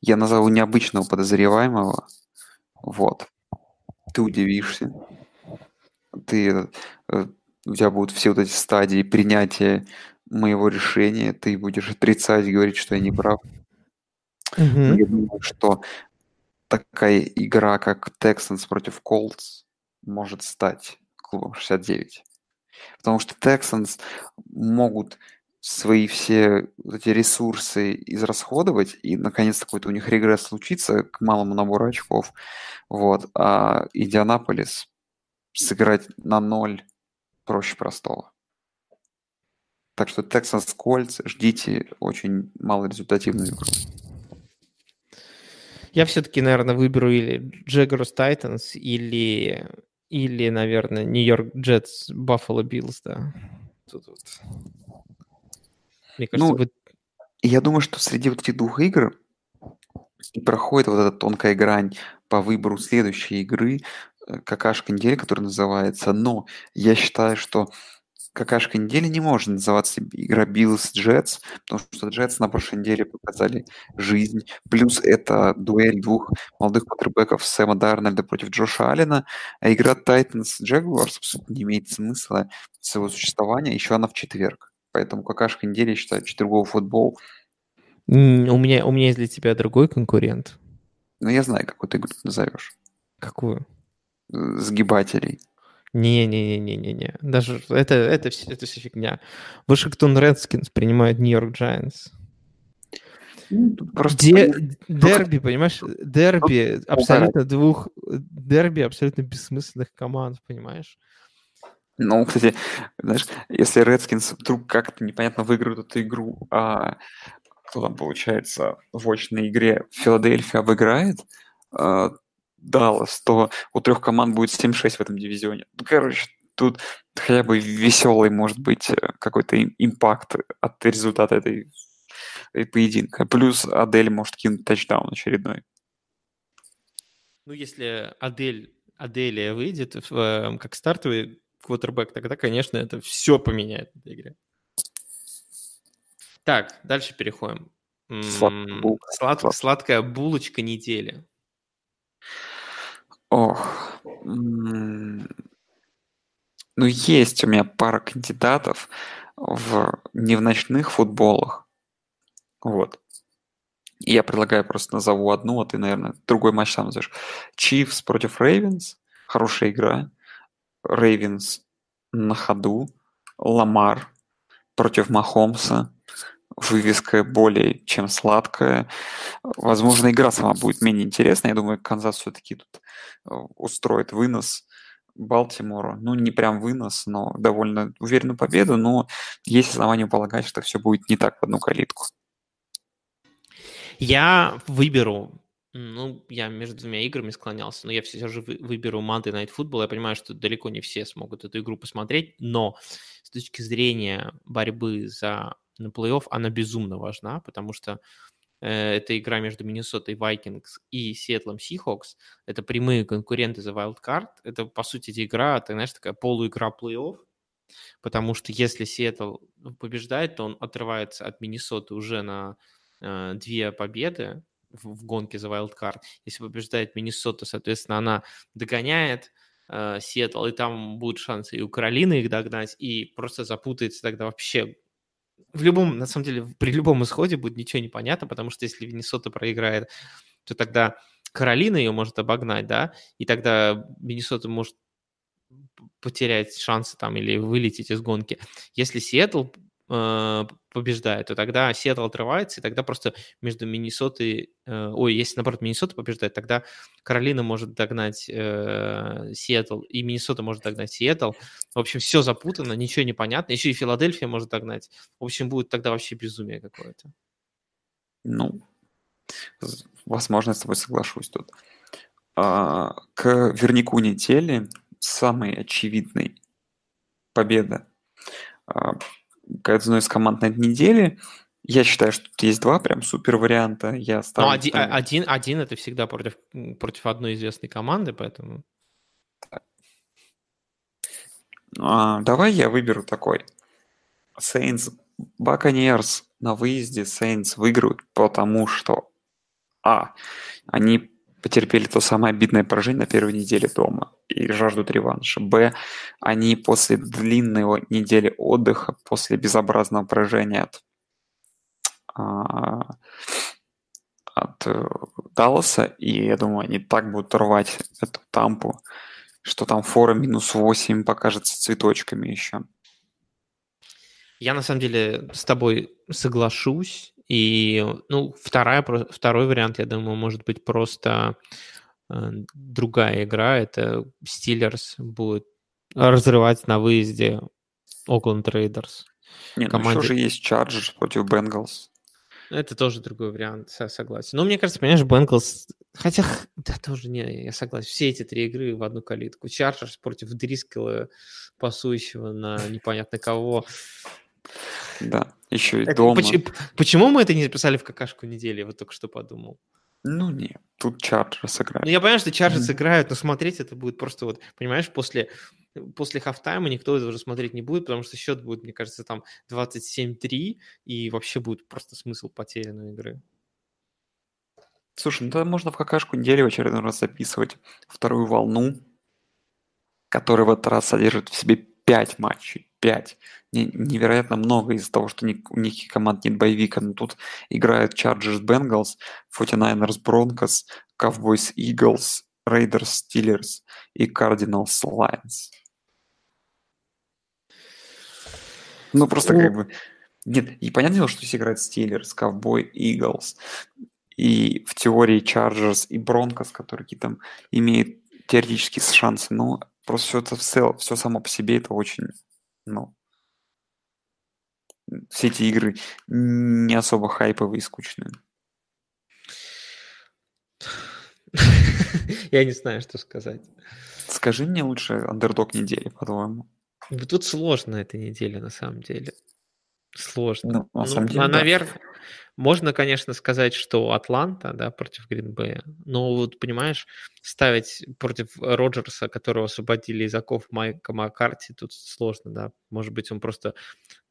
я назову необычного подозреваемого. Вот. Ты удивишься. Ты э, у тебя будут все вот эти стадии принятия моего решения, ты будешь отрицать, говорить, что я не прав. Mm-hmm. Я думаю, что такая игра, как Texans против Colts, может стать клубом 69. Потому что Texans могут свои все вот эти ресурсы израсходовать, и наконец какой-то у них регресс случится к малому набору очков. Вот. А Индианаполис сыграть на ноль проще простого. Так что Texas Colts ждите очень малорезультативную игру. Я все-таки, наверное, выберу или Jaguars Titans, или, или наверное, Нью-Йорк Джетс Buffalo Bills, да. Тут вот. Мне кажется, ну, вы... я думаю, что среди вот этих двух игр и проходит вот эта тонкая грань по выбору следующей игры, Э, какашка недели, которая называется, но я считаю, что какашка недели не может называться игра Bills Jets, потому что Jets на прошлой неделе показали жизнь. Плюс это дуэль двух молодых квотербеков Сэма Дарнольда против Джоша Аллена, а игра Jaguars абсолютно не имеет смысла своего существования, еще она в четверг. Поэтому какашка недели, считаю, четверговый футбол. У меня, у меня есть для тебя другой конкурент. Но я знаю, какую ты игру назовешь. Какую? Э, Сгибателей. Не-не-не-не-не-не. Даже это, это, все, это все фигня. Вашингтон Редскинс принимает Нью-Йорк Джайанс. Ну, Просто Де- дерби, понимаешь? Дерби абсолютно двух... Дерби абсолютно бессмысленных команд, понимаешь? Ну, кстати, знаешь, если Redskins вдруг как-то непонятно выиграют эту игру, а кто там, получается, в очной игре Филадельфия выиграет а, Даллас, то у трех команд будет 7-6 в этом дивизионе. Ну, короче, тут хотя бы веселый может быть э, какой-то им- импакт от результата этой, этой поединка. Плюс Адель может кинуть тачдаун очередной. Ну, если Адель, Аделия выйдет в, э, как стартовый квотербек, тогда, конечно, это все поменяет в этой игре. Так, дальше переходим. Сладкая слад- Сладкая. Сладкая булочка недели. Ох. Ну, есть у меня пара кандидатов в не в ночных футболах. Вот. Я предлагаю просто назову одну, а ты, наверное, другой матч сам назовешь. Чивс против Рейвенс. Хорошая игра. Рейвенс на ходу. Ламар против Махомса. Вывеска более чем сладкая. Возможно, игра сама будет менее интересная. Я думаю, Канзас все-таки тут э, устроит вынос Балтимору. Ну, не прям вынос, но довольно уверенную победу. Но есть основания полагать, что все будет не так в одну калитку. Я выберу, ну, я между двумя играми склонялся, но я все же вы- выберу Monday Night Football. Я понимаю, что далеко не все смогут эту игру посмотреть, но с точки зрения борьбы за на плей-офф она безумно важна, потому что э, это игра между Миннесотой Vikings и Сиэтлом Seahawks. Это прямые конкуренты за Wild Card. Это, по сути, эта игра, ты знаешь, такая полуигра плей-офф, потому что если Сиэтл побеждает, то он отрывается от Миннесоты уже на э, две победы в, в гонке за wildcard. Если побеждает Миннесота, соответственно, она догоняет э, Сиэтл, и там будут шансы и у Каролины их догнать, и просто запутается тогда вообще. В любом, на самом деле, при любом исходе будет ничего не понятно, потому что если Миннесота проиграет, то тогда Каролина ее может обогнать, да, и тогда Миннесота может потерять шансы там или вылететь из гонки. Если Сиэтл э, побеждает, то тогда Сиэтл отрывается, и тогда просто между Миннесотой... э, ой, если, наоборот, Миннесота побеждает, тогда Каролина может догнать э, Сиэтл, и Миннесота может догнать Сиэтл. В общем, все запутано, ничего не понятно. Еще и Филадельфия может догнать. В общем, будет тогда вообще безумие какое-то. Ну, возможно, я с тобой соглашусь тут. А, к вернику недели самой очевидной победа а, к одной из команд на этой неделе. Я считаю, что тут есть два прям супер варианта. Я Но ставлю, один, ставлю- один, один это всегда против, против одной известной команды, поэтому... А, давай я выберу такой. Saints Buccaneers на выезде Saints выиграют, потому что А. Они потерпели то самое обидное поражение на первой неделе дома и жаждут реванша. Б. Они после длинной недели отдыха, после безобразного поражения от, а, от э, Далласа, и я думаю, они так будут рвать эту тампу, что там фора минус 8 покажется цветочками еще. Я на самом деле с тобой соглашусь. И, ну, вторая, второй вариант, я думаю, может быть просто э, другая игра. Это Стиллерс будет разрывать на выезде Окленд Raiders. Не, ну команде- еще же есть Chargers против Bengals. Это тоже другой вариант, со- согласен. Но мне кажется, понимаешь, Bengals... Хотя, да, тоже не, я согласен. Все эти три игры в одну калитку. Chargers против Дрискела, пасующего на непонятно кого. Да, еще и Это- дома. почему мы это не записали в какашку недели? Я вот только что подумал. Ну нет, тут Chargers играет. Ну, я понимаю, что Chargers Мгм. играют, но смотреть это будет просто вот, понимаешь, после, после хафтайма никто это уже смотреть не будет, потому что счет будет, мне кажется, там 27-3, и вообще будет просто смысл потерянной игры. Слушай, ну тогда можно в какашку недели в очередной раз записывать вторую волну, которая в этот раз содержит в себе 5 матчей. 5. невероятно много из-за того, что у никаких команд нет боевика. Но тут играют Chargers Bengals, 49ers Broncos, Cowboys Eagles, Raiders Steelers и Cardinals Lions. Ну, просто как бы... Нет, и понятное дело, что здесь играет Steelers, Cowboy, Eagles, и в теории Chargers и Broncos, которые там имеют теоретические шансы, но просто все это все, все само по себе это очень, ну, все эти игры не особо хайповые и скучные. Я не знаю, что сказать. Скажи мне лучше андердог недели, по-твоему. Тут сложно эта неделя, на самом деле. Сложно. Ну, на самом ну, деле, да. Наверное, можно, конечно, сказать, что Атланта, да, против Гринбея, но вот, понимаешь, ставить против Роджерса, которого освободили из оков Майка Маккарти, тут сложно, да. Может быть, он просто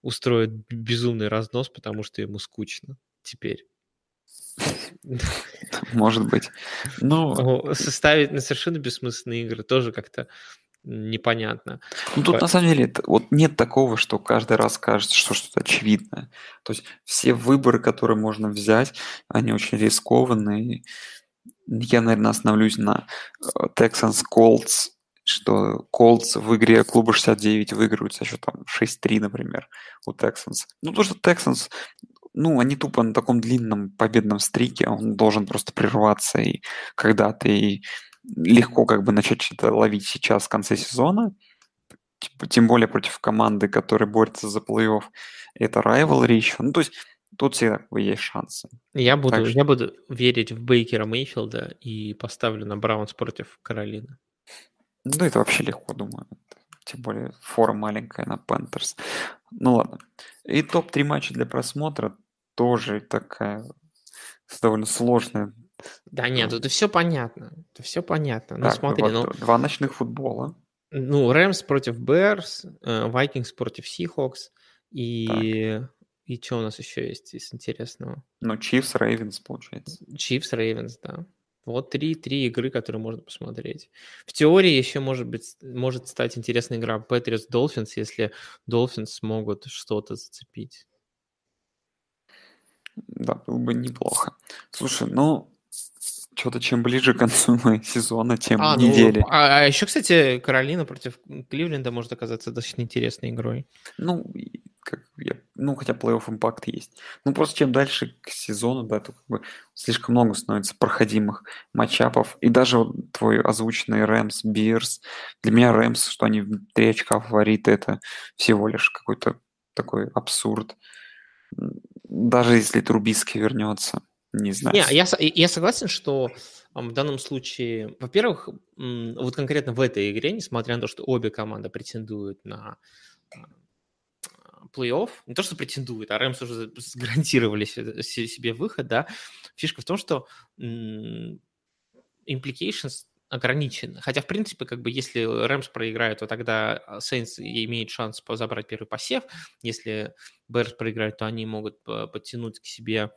устроит безумный разнос, потому что ему скучно теперь. Может быть. Ну, составить на совершенно бессмысленные игры тоже как-то непонятно. Ну, тут По... на самом деле вот нет такого, что каждый раз кажется, что что-то очевидное. То есть все выборы, которые можно взять, они очень рискованные. Я, наверное, остановлюсь на э, Texans Colts, что Colts в игре клуба 69 выигрывают со счетом 6-3, например, у Texans. Ну, то, что Texans ну, они тупо на таком длинном победном стрике, он должен просто прерваться и когда-то, и легко как бы начать что-то ловить сейчас в конце сезона, типа, тем более против команды, которая борется за плей-офф, это rivalry еще. Ну, то есть тут всегда есть шансы. Я буду, так что... я буду верить в Бейкера Мейфилда и поставлю на Браунс против Каролины. Ну, это вообще легко, думаю. Тем более фора маленькая на Пантерс. Ну ладно. И топ-3 матча для просмотра тоже такая довольно сложная да нет, это все понятно. Это все понятно. Ну, так, смотри, вот ну... Два ночных футбола. Ну, Рэмс против Берс, Вайкингс против Сихокс и... И что у нас еще есть из интересного? Ну, Чивс, Рейвенс, получается. Чивс, Рейвенс, да. Вот три, три игры, которые можно посмотреть. В теории еще может быть может стать интересная игра Patriots Dolphins, если Dolphins смогут что-то зацепить. Да, было бы неплохо. Слушай, ну, что-то чем ближе к концу сезона, тем а, недели. Ну, а, а еще, кстати, Каролина против Кливленда может оказаться достаточно интересной игрой. Ну, как я, ну, хотя плей-офф импакт есть. Ну, просто чем дальше к сезону, да, то как бы слишком много становится проходимых матчапов. И даже вот твой озвученный Рэмс, Бирс, для меня Рэмс, что они 3 очка фавориты, это всего лишь какой-то такой абсурд. Даже если Трубиский вернется. Не знаю. Не, я, я согласен, что в данном случае, во-первых, вот конкретно в этой игре, несмотря на то, что обе команды претендуют на а, плей-офф, не то, что претендуют, а Рэмс уже гарантировали себе выход, да, фишка в том, что implications ограничены. Хотя, в принципе, как бы, если Рэмс проиграет, то тогда Сейнс имеет шанс забрать первый посев. Если Берс проиграет, то они могут подтянуть к себе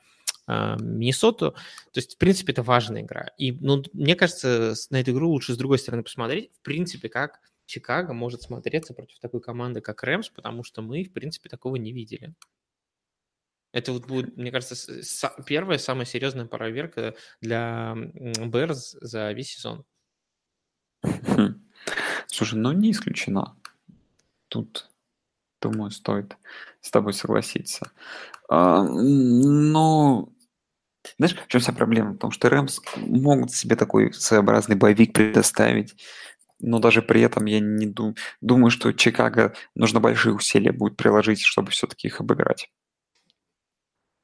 а, Миннесоту. То есть, в принципе, это важная игра. И, ну, мне кажется, на эту игру лучше с другой стороны посмотреть, в принципе, как Чикаго может смотреться против такой команды, как Рэмс, потому что мы, в принципе, такого не видели. Это вот будет, мне кажется, первая самая серьезная проверка для Берз за весь сезон. Хм. Слушай, ну не исключено. Тут, думаю, стоит с тобой согласиться. А, но знаешь, в чем вся проблема? В том, что Рэмс могут себе такой своеобразный боевик предоставить, но даже при этом я не дум... думаю, что Чикаго нужно большие усилия будет приложить, чтобы все-таки их обыграть.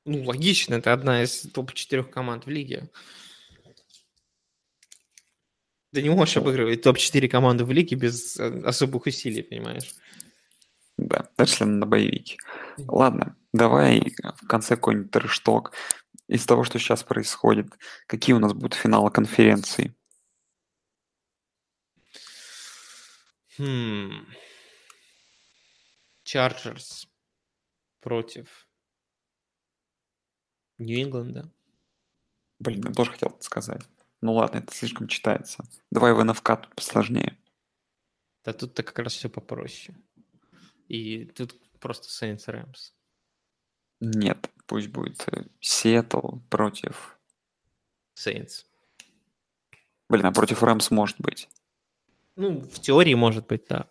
Ну, логично, это одна из топ-4 команд в лиге. Ты не можешь обыгрывать топ-4 команды в лиге без э, особых усилий, понимаешь? Да, даже на боевике. Ладно, давай в конце какой-нибудь трэшток из того, что сейчас происходит. Какие у нас будут финалы конференции? Хм. Чарджерс против Нью-Ингланда. Блин, я тоже хотел это сказать. Ну ладно, это слишком читается. Давай в НФК тут посложнее. Да тут-то как раз все попроще. И тут просто Saints Rams. Нет, пусть будет э, Сиэтл против... Saints. Блин, а против Rams может быть. Ну, в теории может быть, да.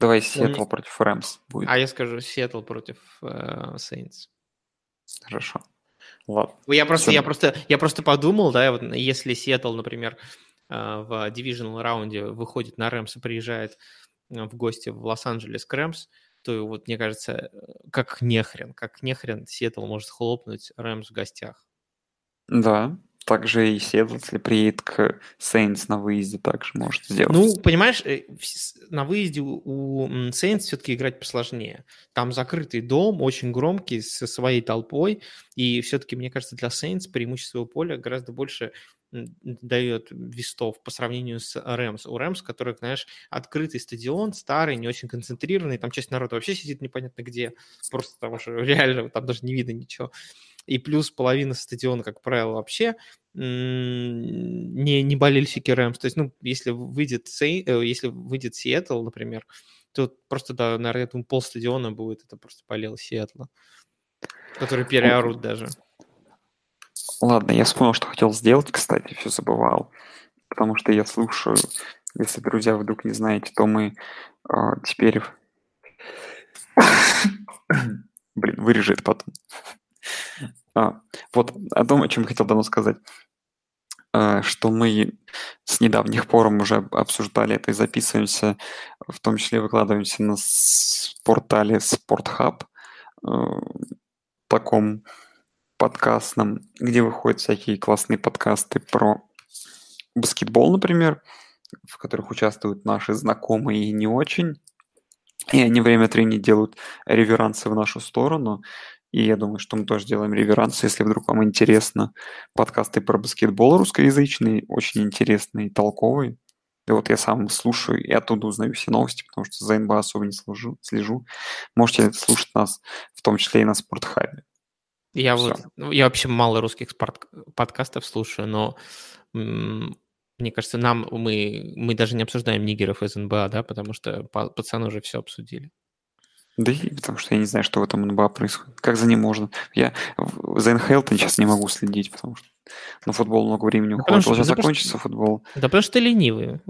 Давай Сиэтл не- против Rams будет. А я скажу Сиэтл против э, Saints. Хорошо. Ладно. Ну, Я просто, я просто, я просто подумал, да, вот если Сиэтл, например, э, в divisional раунде выходит на Rams и приезжает э, в гости в Лос-Анджелес к Rams, то вот мне кажется, э, как нехрен, как нехрен Сиэтл может хлопнуть Рэмс в гостях. Да. Также и Сиэтл, если приедет к Сейнс на выезде, также может сделать. Ну, понимаешь, э, на выезде у- Saints все-таки играть посложнее. Там закрытый дом, очень громкий, со своей толпой, и все-таки, мне кажется, для Saints преимущество поля гораздо больше дает вестов по сравнению с Рэмс. У Рэмс, который, знаешь, открытый стадион, старый, не очень концентрированный, там часть народа вообще сидит непонятно где, просто потому что реально там даже не видно ничего. И плюс половина стадиона, как правило, вообще не, не болельщики Рэмс. То есть, ну, если выйдет, Сей- э, если выйдет Сиэтл, например, то просто, да, наверное, пол стадиона будет, это просто болел Сиэтла, который переорут даже. Ладно, я вспомнил, что хотел сделать, кстати, все забывал. Потому что я слушаю, если, друзья, вдруг не знаете, то мы а, теперь... Блин, вырежи это потом. А, вот о том, о чем я хотел давно сказать. А, что мы с недавних пор уже обсуждали это и записываемся, в том числе выкладываемся на портале SportHub, э, таком подкастном, где выходят всякие классные подкасты про баскетбол, например, в которых участвуют наши знакомые и не очень. И они время от времени делают реверансы в нашу сторону. И я думаю, что мы тоже делаем реверансы, если вдруг вам интересно. Подкасты про баскетбол русскоязычные, очень интересные, толковые. И вот я сам слушаю и оттуда узнаю все новости, потому что за НБА особо не слежу. слежу. Можете слушать нас, в том числе и на Спортхабе. Я Всё. вот, ну, я вообще мало русских спорт- подкастов слушаю, но мне кажется, нам мы мы даже не обсуждаем нигеров из НБА, да, потому что па- пацаны уже все обсудили. Да и потому что я не знаю, что в этом НБА происходит. Как за ним можно? Я за НХЛ сейчас не могу следить, потому что на футбол много времени потому уходит. что- сейчас да закончится футбол. Да потому что ты ленивый.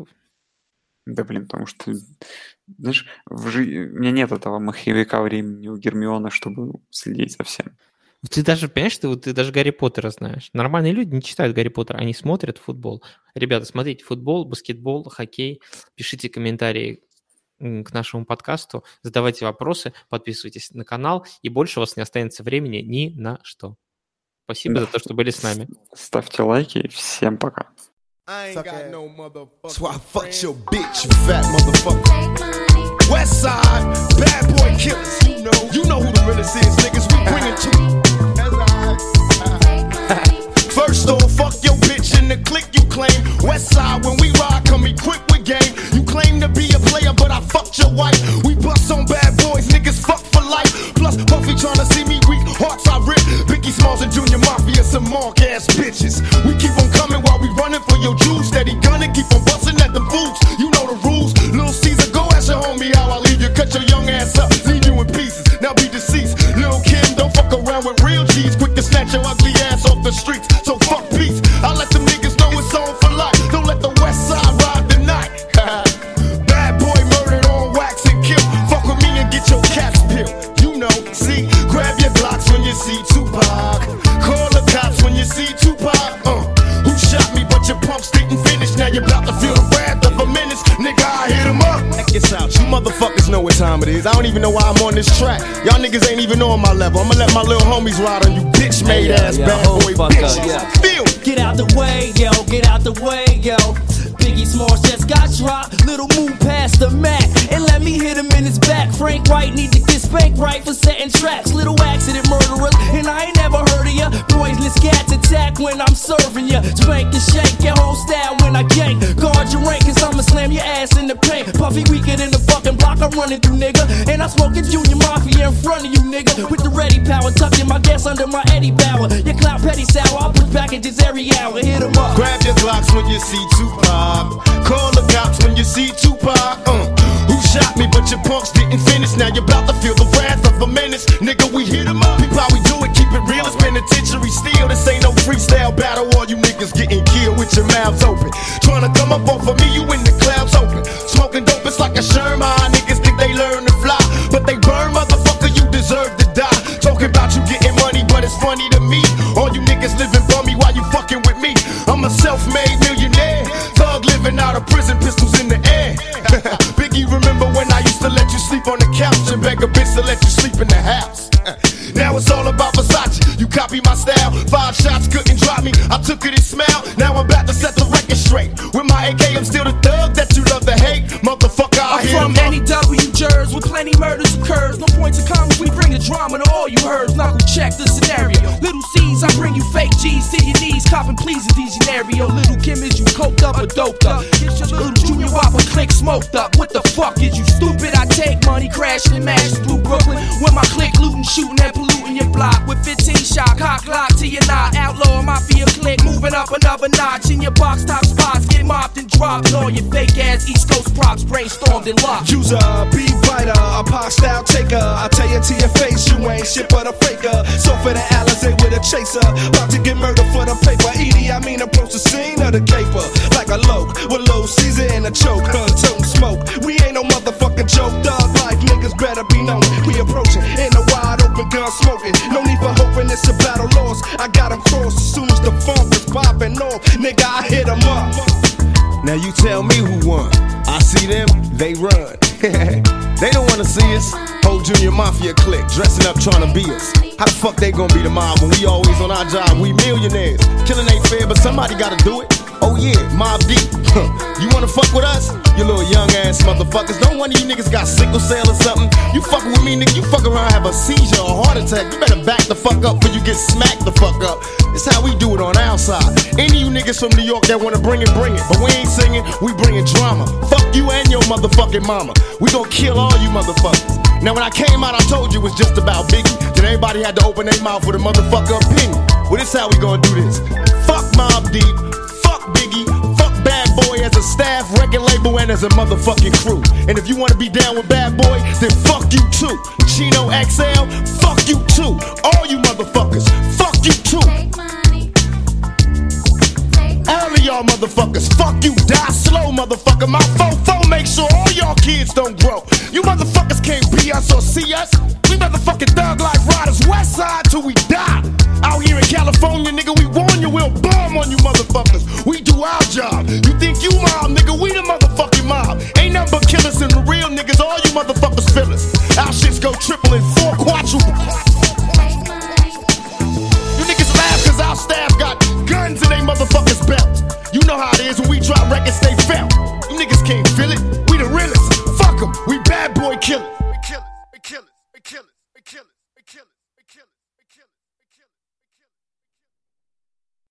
Да, блин, потому что, знаешь, в жи- у меня нет этого маховика времени у Гермиона, чтобы следить за всем. Ты даже, понимаешь, ты, вот, ты даже Гарри Поттера знаешь. Нормальные люди не читают Гарри Поттера, они смотрят футбол. Ребята, смотрите футбол, баскетбол, хоккей. Пишите комментарии к нашему подкасту, задавайте вопросы, подписывайтесь на канал, и больше у вас не останется времени ни на что. Спасибо Да. за то, что были с нами. Ставьте лайки, всем пока. I ain't got no motherfucker. Why I fucked your bitch, you fat motherfucker. West side, bad boy killers, you know. You know who the realest is, niggas. We bring it to First off, fuck your bitch in the click you claim. West side, when we ride, come equipped with game. You claim to be a player, but I fucked your wife. We bust on bad boys, niggas fuck for life. Plus, Puffy tryna see me weak, hearts I rip. Biggie Smalls and Junior Mafia, some mark ass bitches. We keep on coming while we running for your juice. Steady gunning, keep on busting at them fools. Know what time it is. I don't even know why I'm on this track. Y'all niggas ain't even on my level. I'ma let my little homies ride on you bitch made yeah, ass yeah, bad hold boy fuck up, bitches. yeah. Feel Get out the way, yo, get out the way, yo. Biggie Smalls just got dropped. Little move past the Mac and let me hit him in his back. Frank White need to get spanked right for setting traps. Little accident murderers, and I ain't never heard of ya. Poisonous cats attack when I'm serving ya. Spank and shake your whole style when I gank. Guard your rank, cause I'ma slam your ass in the paint. Puffy weaker than the fucking block. I'm running through, nigga. And I'm smoking Junior Mafia in front of you, nigga. With the ready power, tucking my gas under my Eddie Bauer. Your cloud petty sour, I push packages every hour. Hit 'em up. Grab your Glocks when you see Tupac. Call the cops when you see Tupac. Uh. Who shot me, but your punks didn't finish. Now you're about to feel the wrath of a menace. Nigga, we hit 'em up. How we do it, keep it real. It's penitentiary steel. This ain't no freestyle battle. All you niggas getting killed with your mouths open. Trying to come up off of me, you in the clouds open. Smoking dope, it's like a Sherman. Niggas think they learn to fly, but they burn, motherfucker. You deserve to die. Talking about you getting money, but it's funny to me. All you niggas living bummy while you fucking with me. I'm a self-made millionaire, on the couch and beg a bitch to let you sleep in the house? Uh, now it's all about Versace. You copy my style. Five shots couldn't drop me. I took it and smiled. Now I'm about to set the record straight. With my AK, I'm still the thug that you love to hate. Motherfucker, I I'm hear from any W jurors with plenty murders occurs. No points of commas, we bring the drama to all you heard. Knuckle check the scenario. Little C's, I bring you fake G's to your knees. Copping please in these scenario. Little Kim, is you coked up or doped up? Get your little junior whopper click smoked up. Brainstormed and locked. User, beat writer, a pop style taker. I tell you to your face, you ain't shit but a faker. So for the Alizé with a chaser, about to get murdered for the paper. Edie, I mean approach the scene of the caper like a loke with low Caesar and a choke, trying to be us. How the fuck they gonna be the mob when we always on our job? We millionaires. Killing ain't fair, but somebody gotta do it. Oh yeah, Mob Deep. you wanna fuck with us? You little young ass motherfuckers. Don't one of you niggas got sickle cell or something. You fucking with me, nigga. You fuck around, have a seizure or heart attack. You better back the fuck up before you get smacked the fuck up. It's how we do it on our side. Any you niggas from New York that wanna bring it, bring it. But we ain't singing, we bringing drama. Fuck you and your motherfucking mama. We gon' kill all you motherfuckers. Now when I came out, I told you it was just about Biggie. Then everybody had to open their mouth with a motherfucker opinion. Well, this how we gonna do this. Fuck Mob Deep. Fuck Biggie. Fuck Bad Boy as a staff, record label, and as a motherfucking crew. And if you wanna be down with Bad Boy, then fuck you too. Chino XL, fuck you too. All you motherfuckers, fuck you too. All of y'all motherfuckers, fuck you, die slow, motherfucker. My fofo make sure all y'all kids don't grow. You motherfuckers can't be us or see us. We motherfucking thug like riders, west side till we die. Out here in California, nigga, we warn you, we'll bomb on you motherfuckers. We do our job. You think you mob, nigga, we the motherfucking mob. Ain't nothing but killers and the real niggas, all you motherfuckers us. Our shits go triple and four quadruple. Know how it is when we drop records, they felt.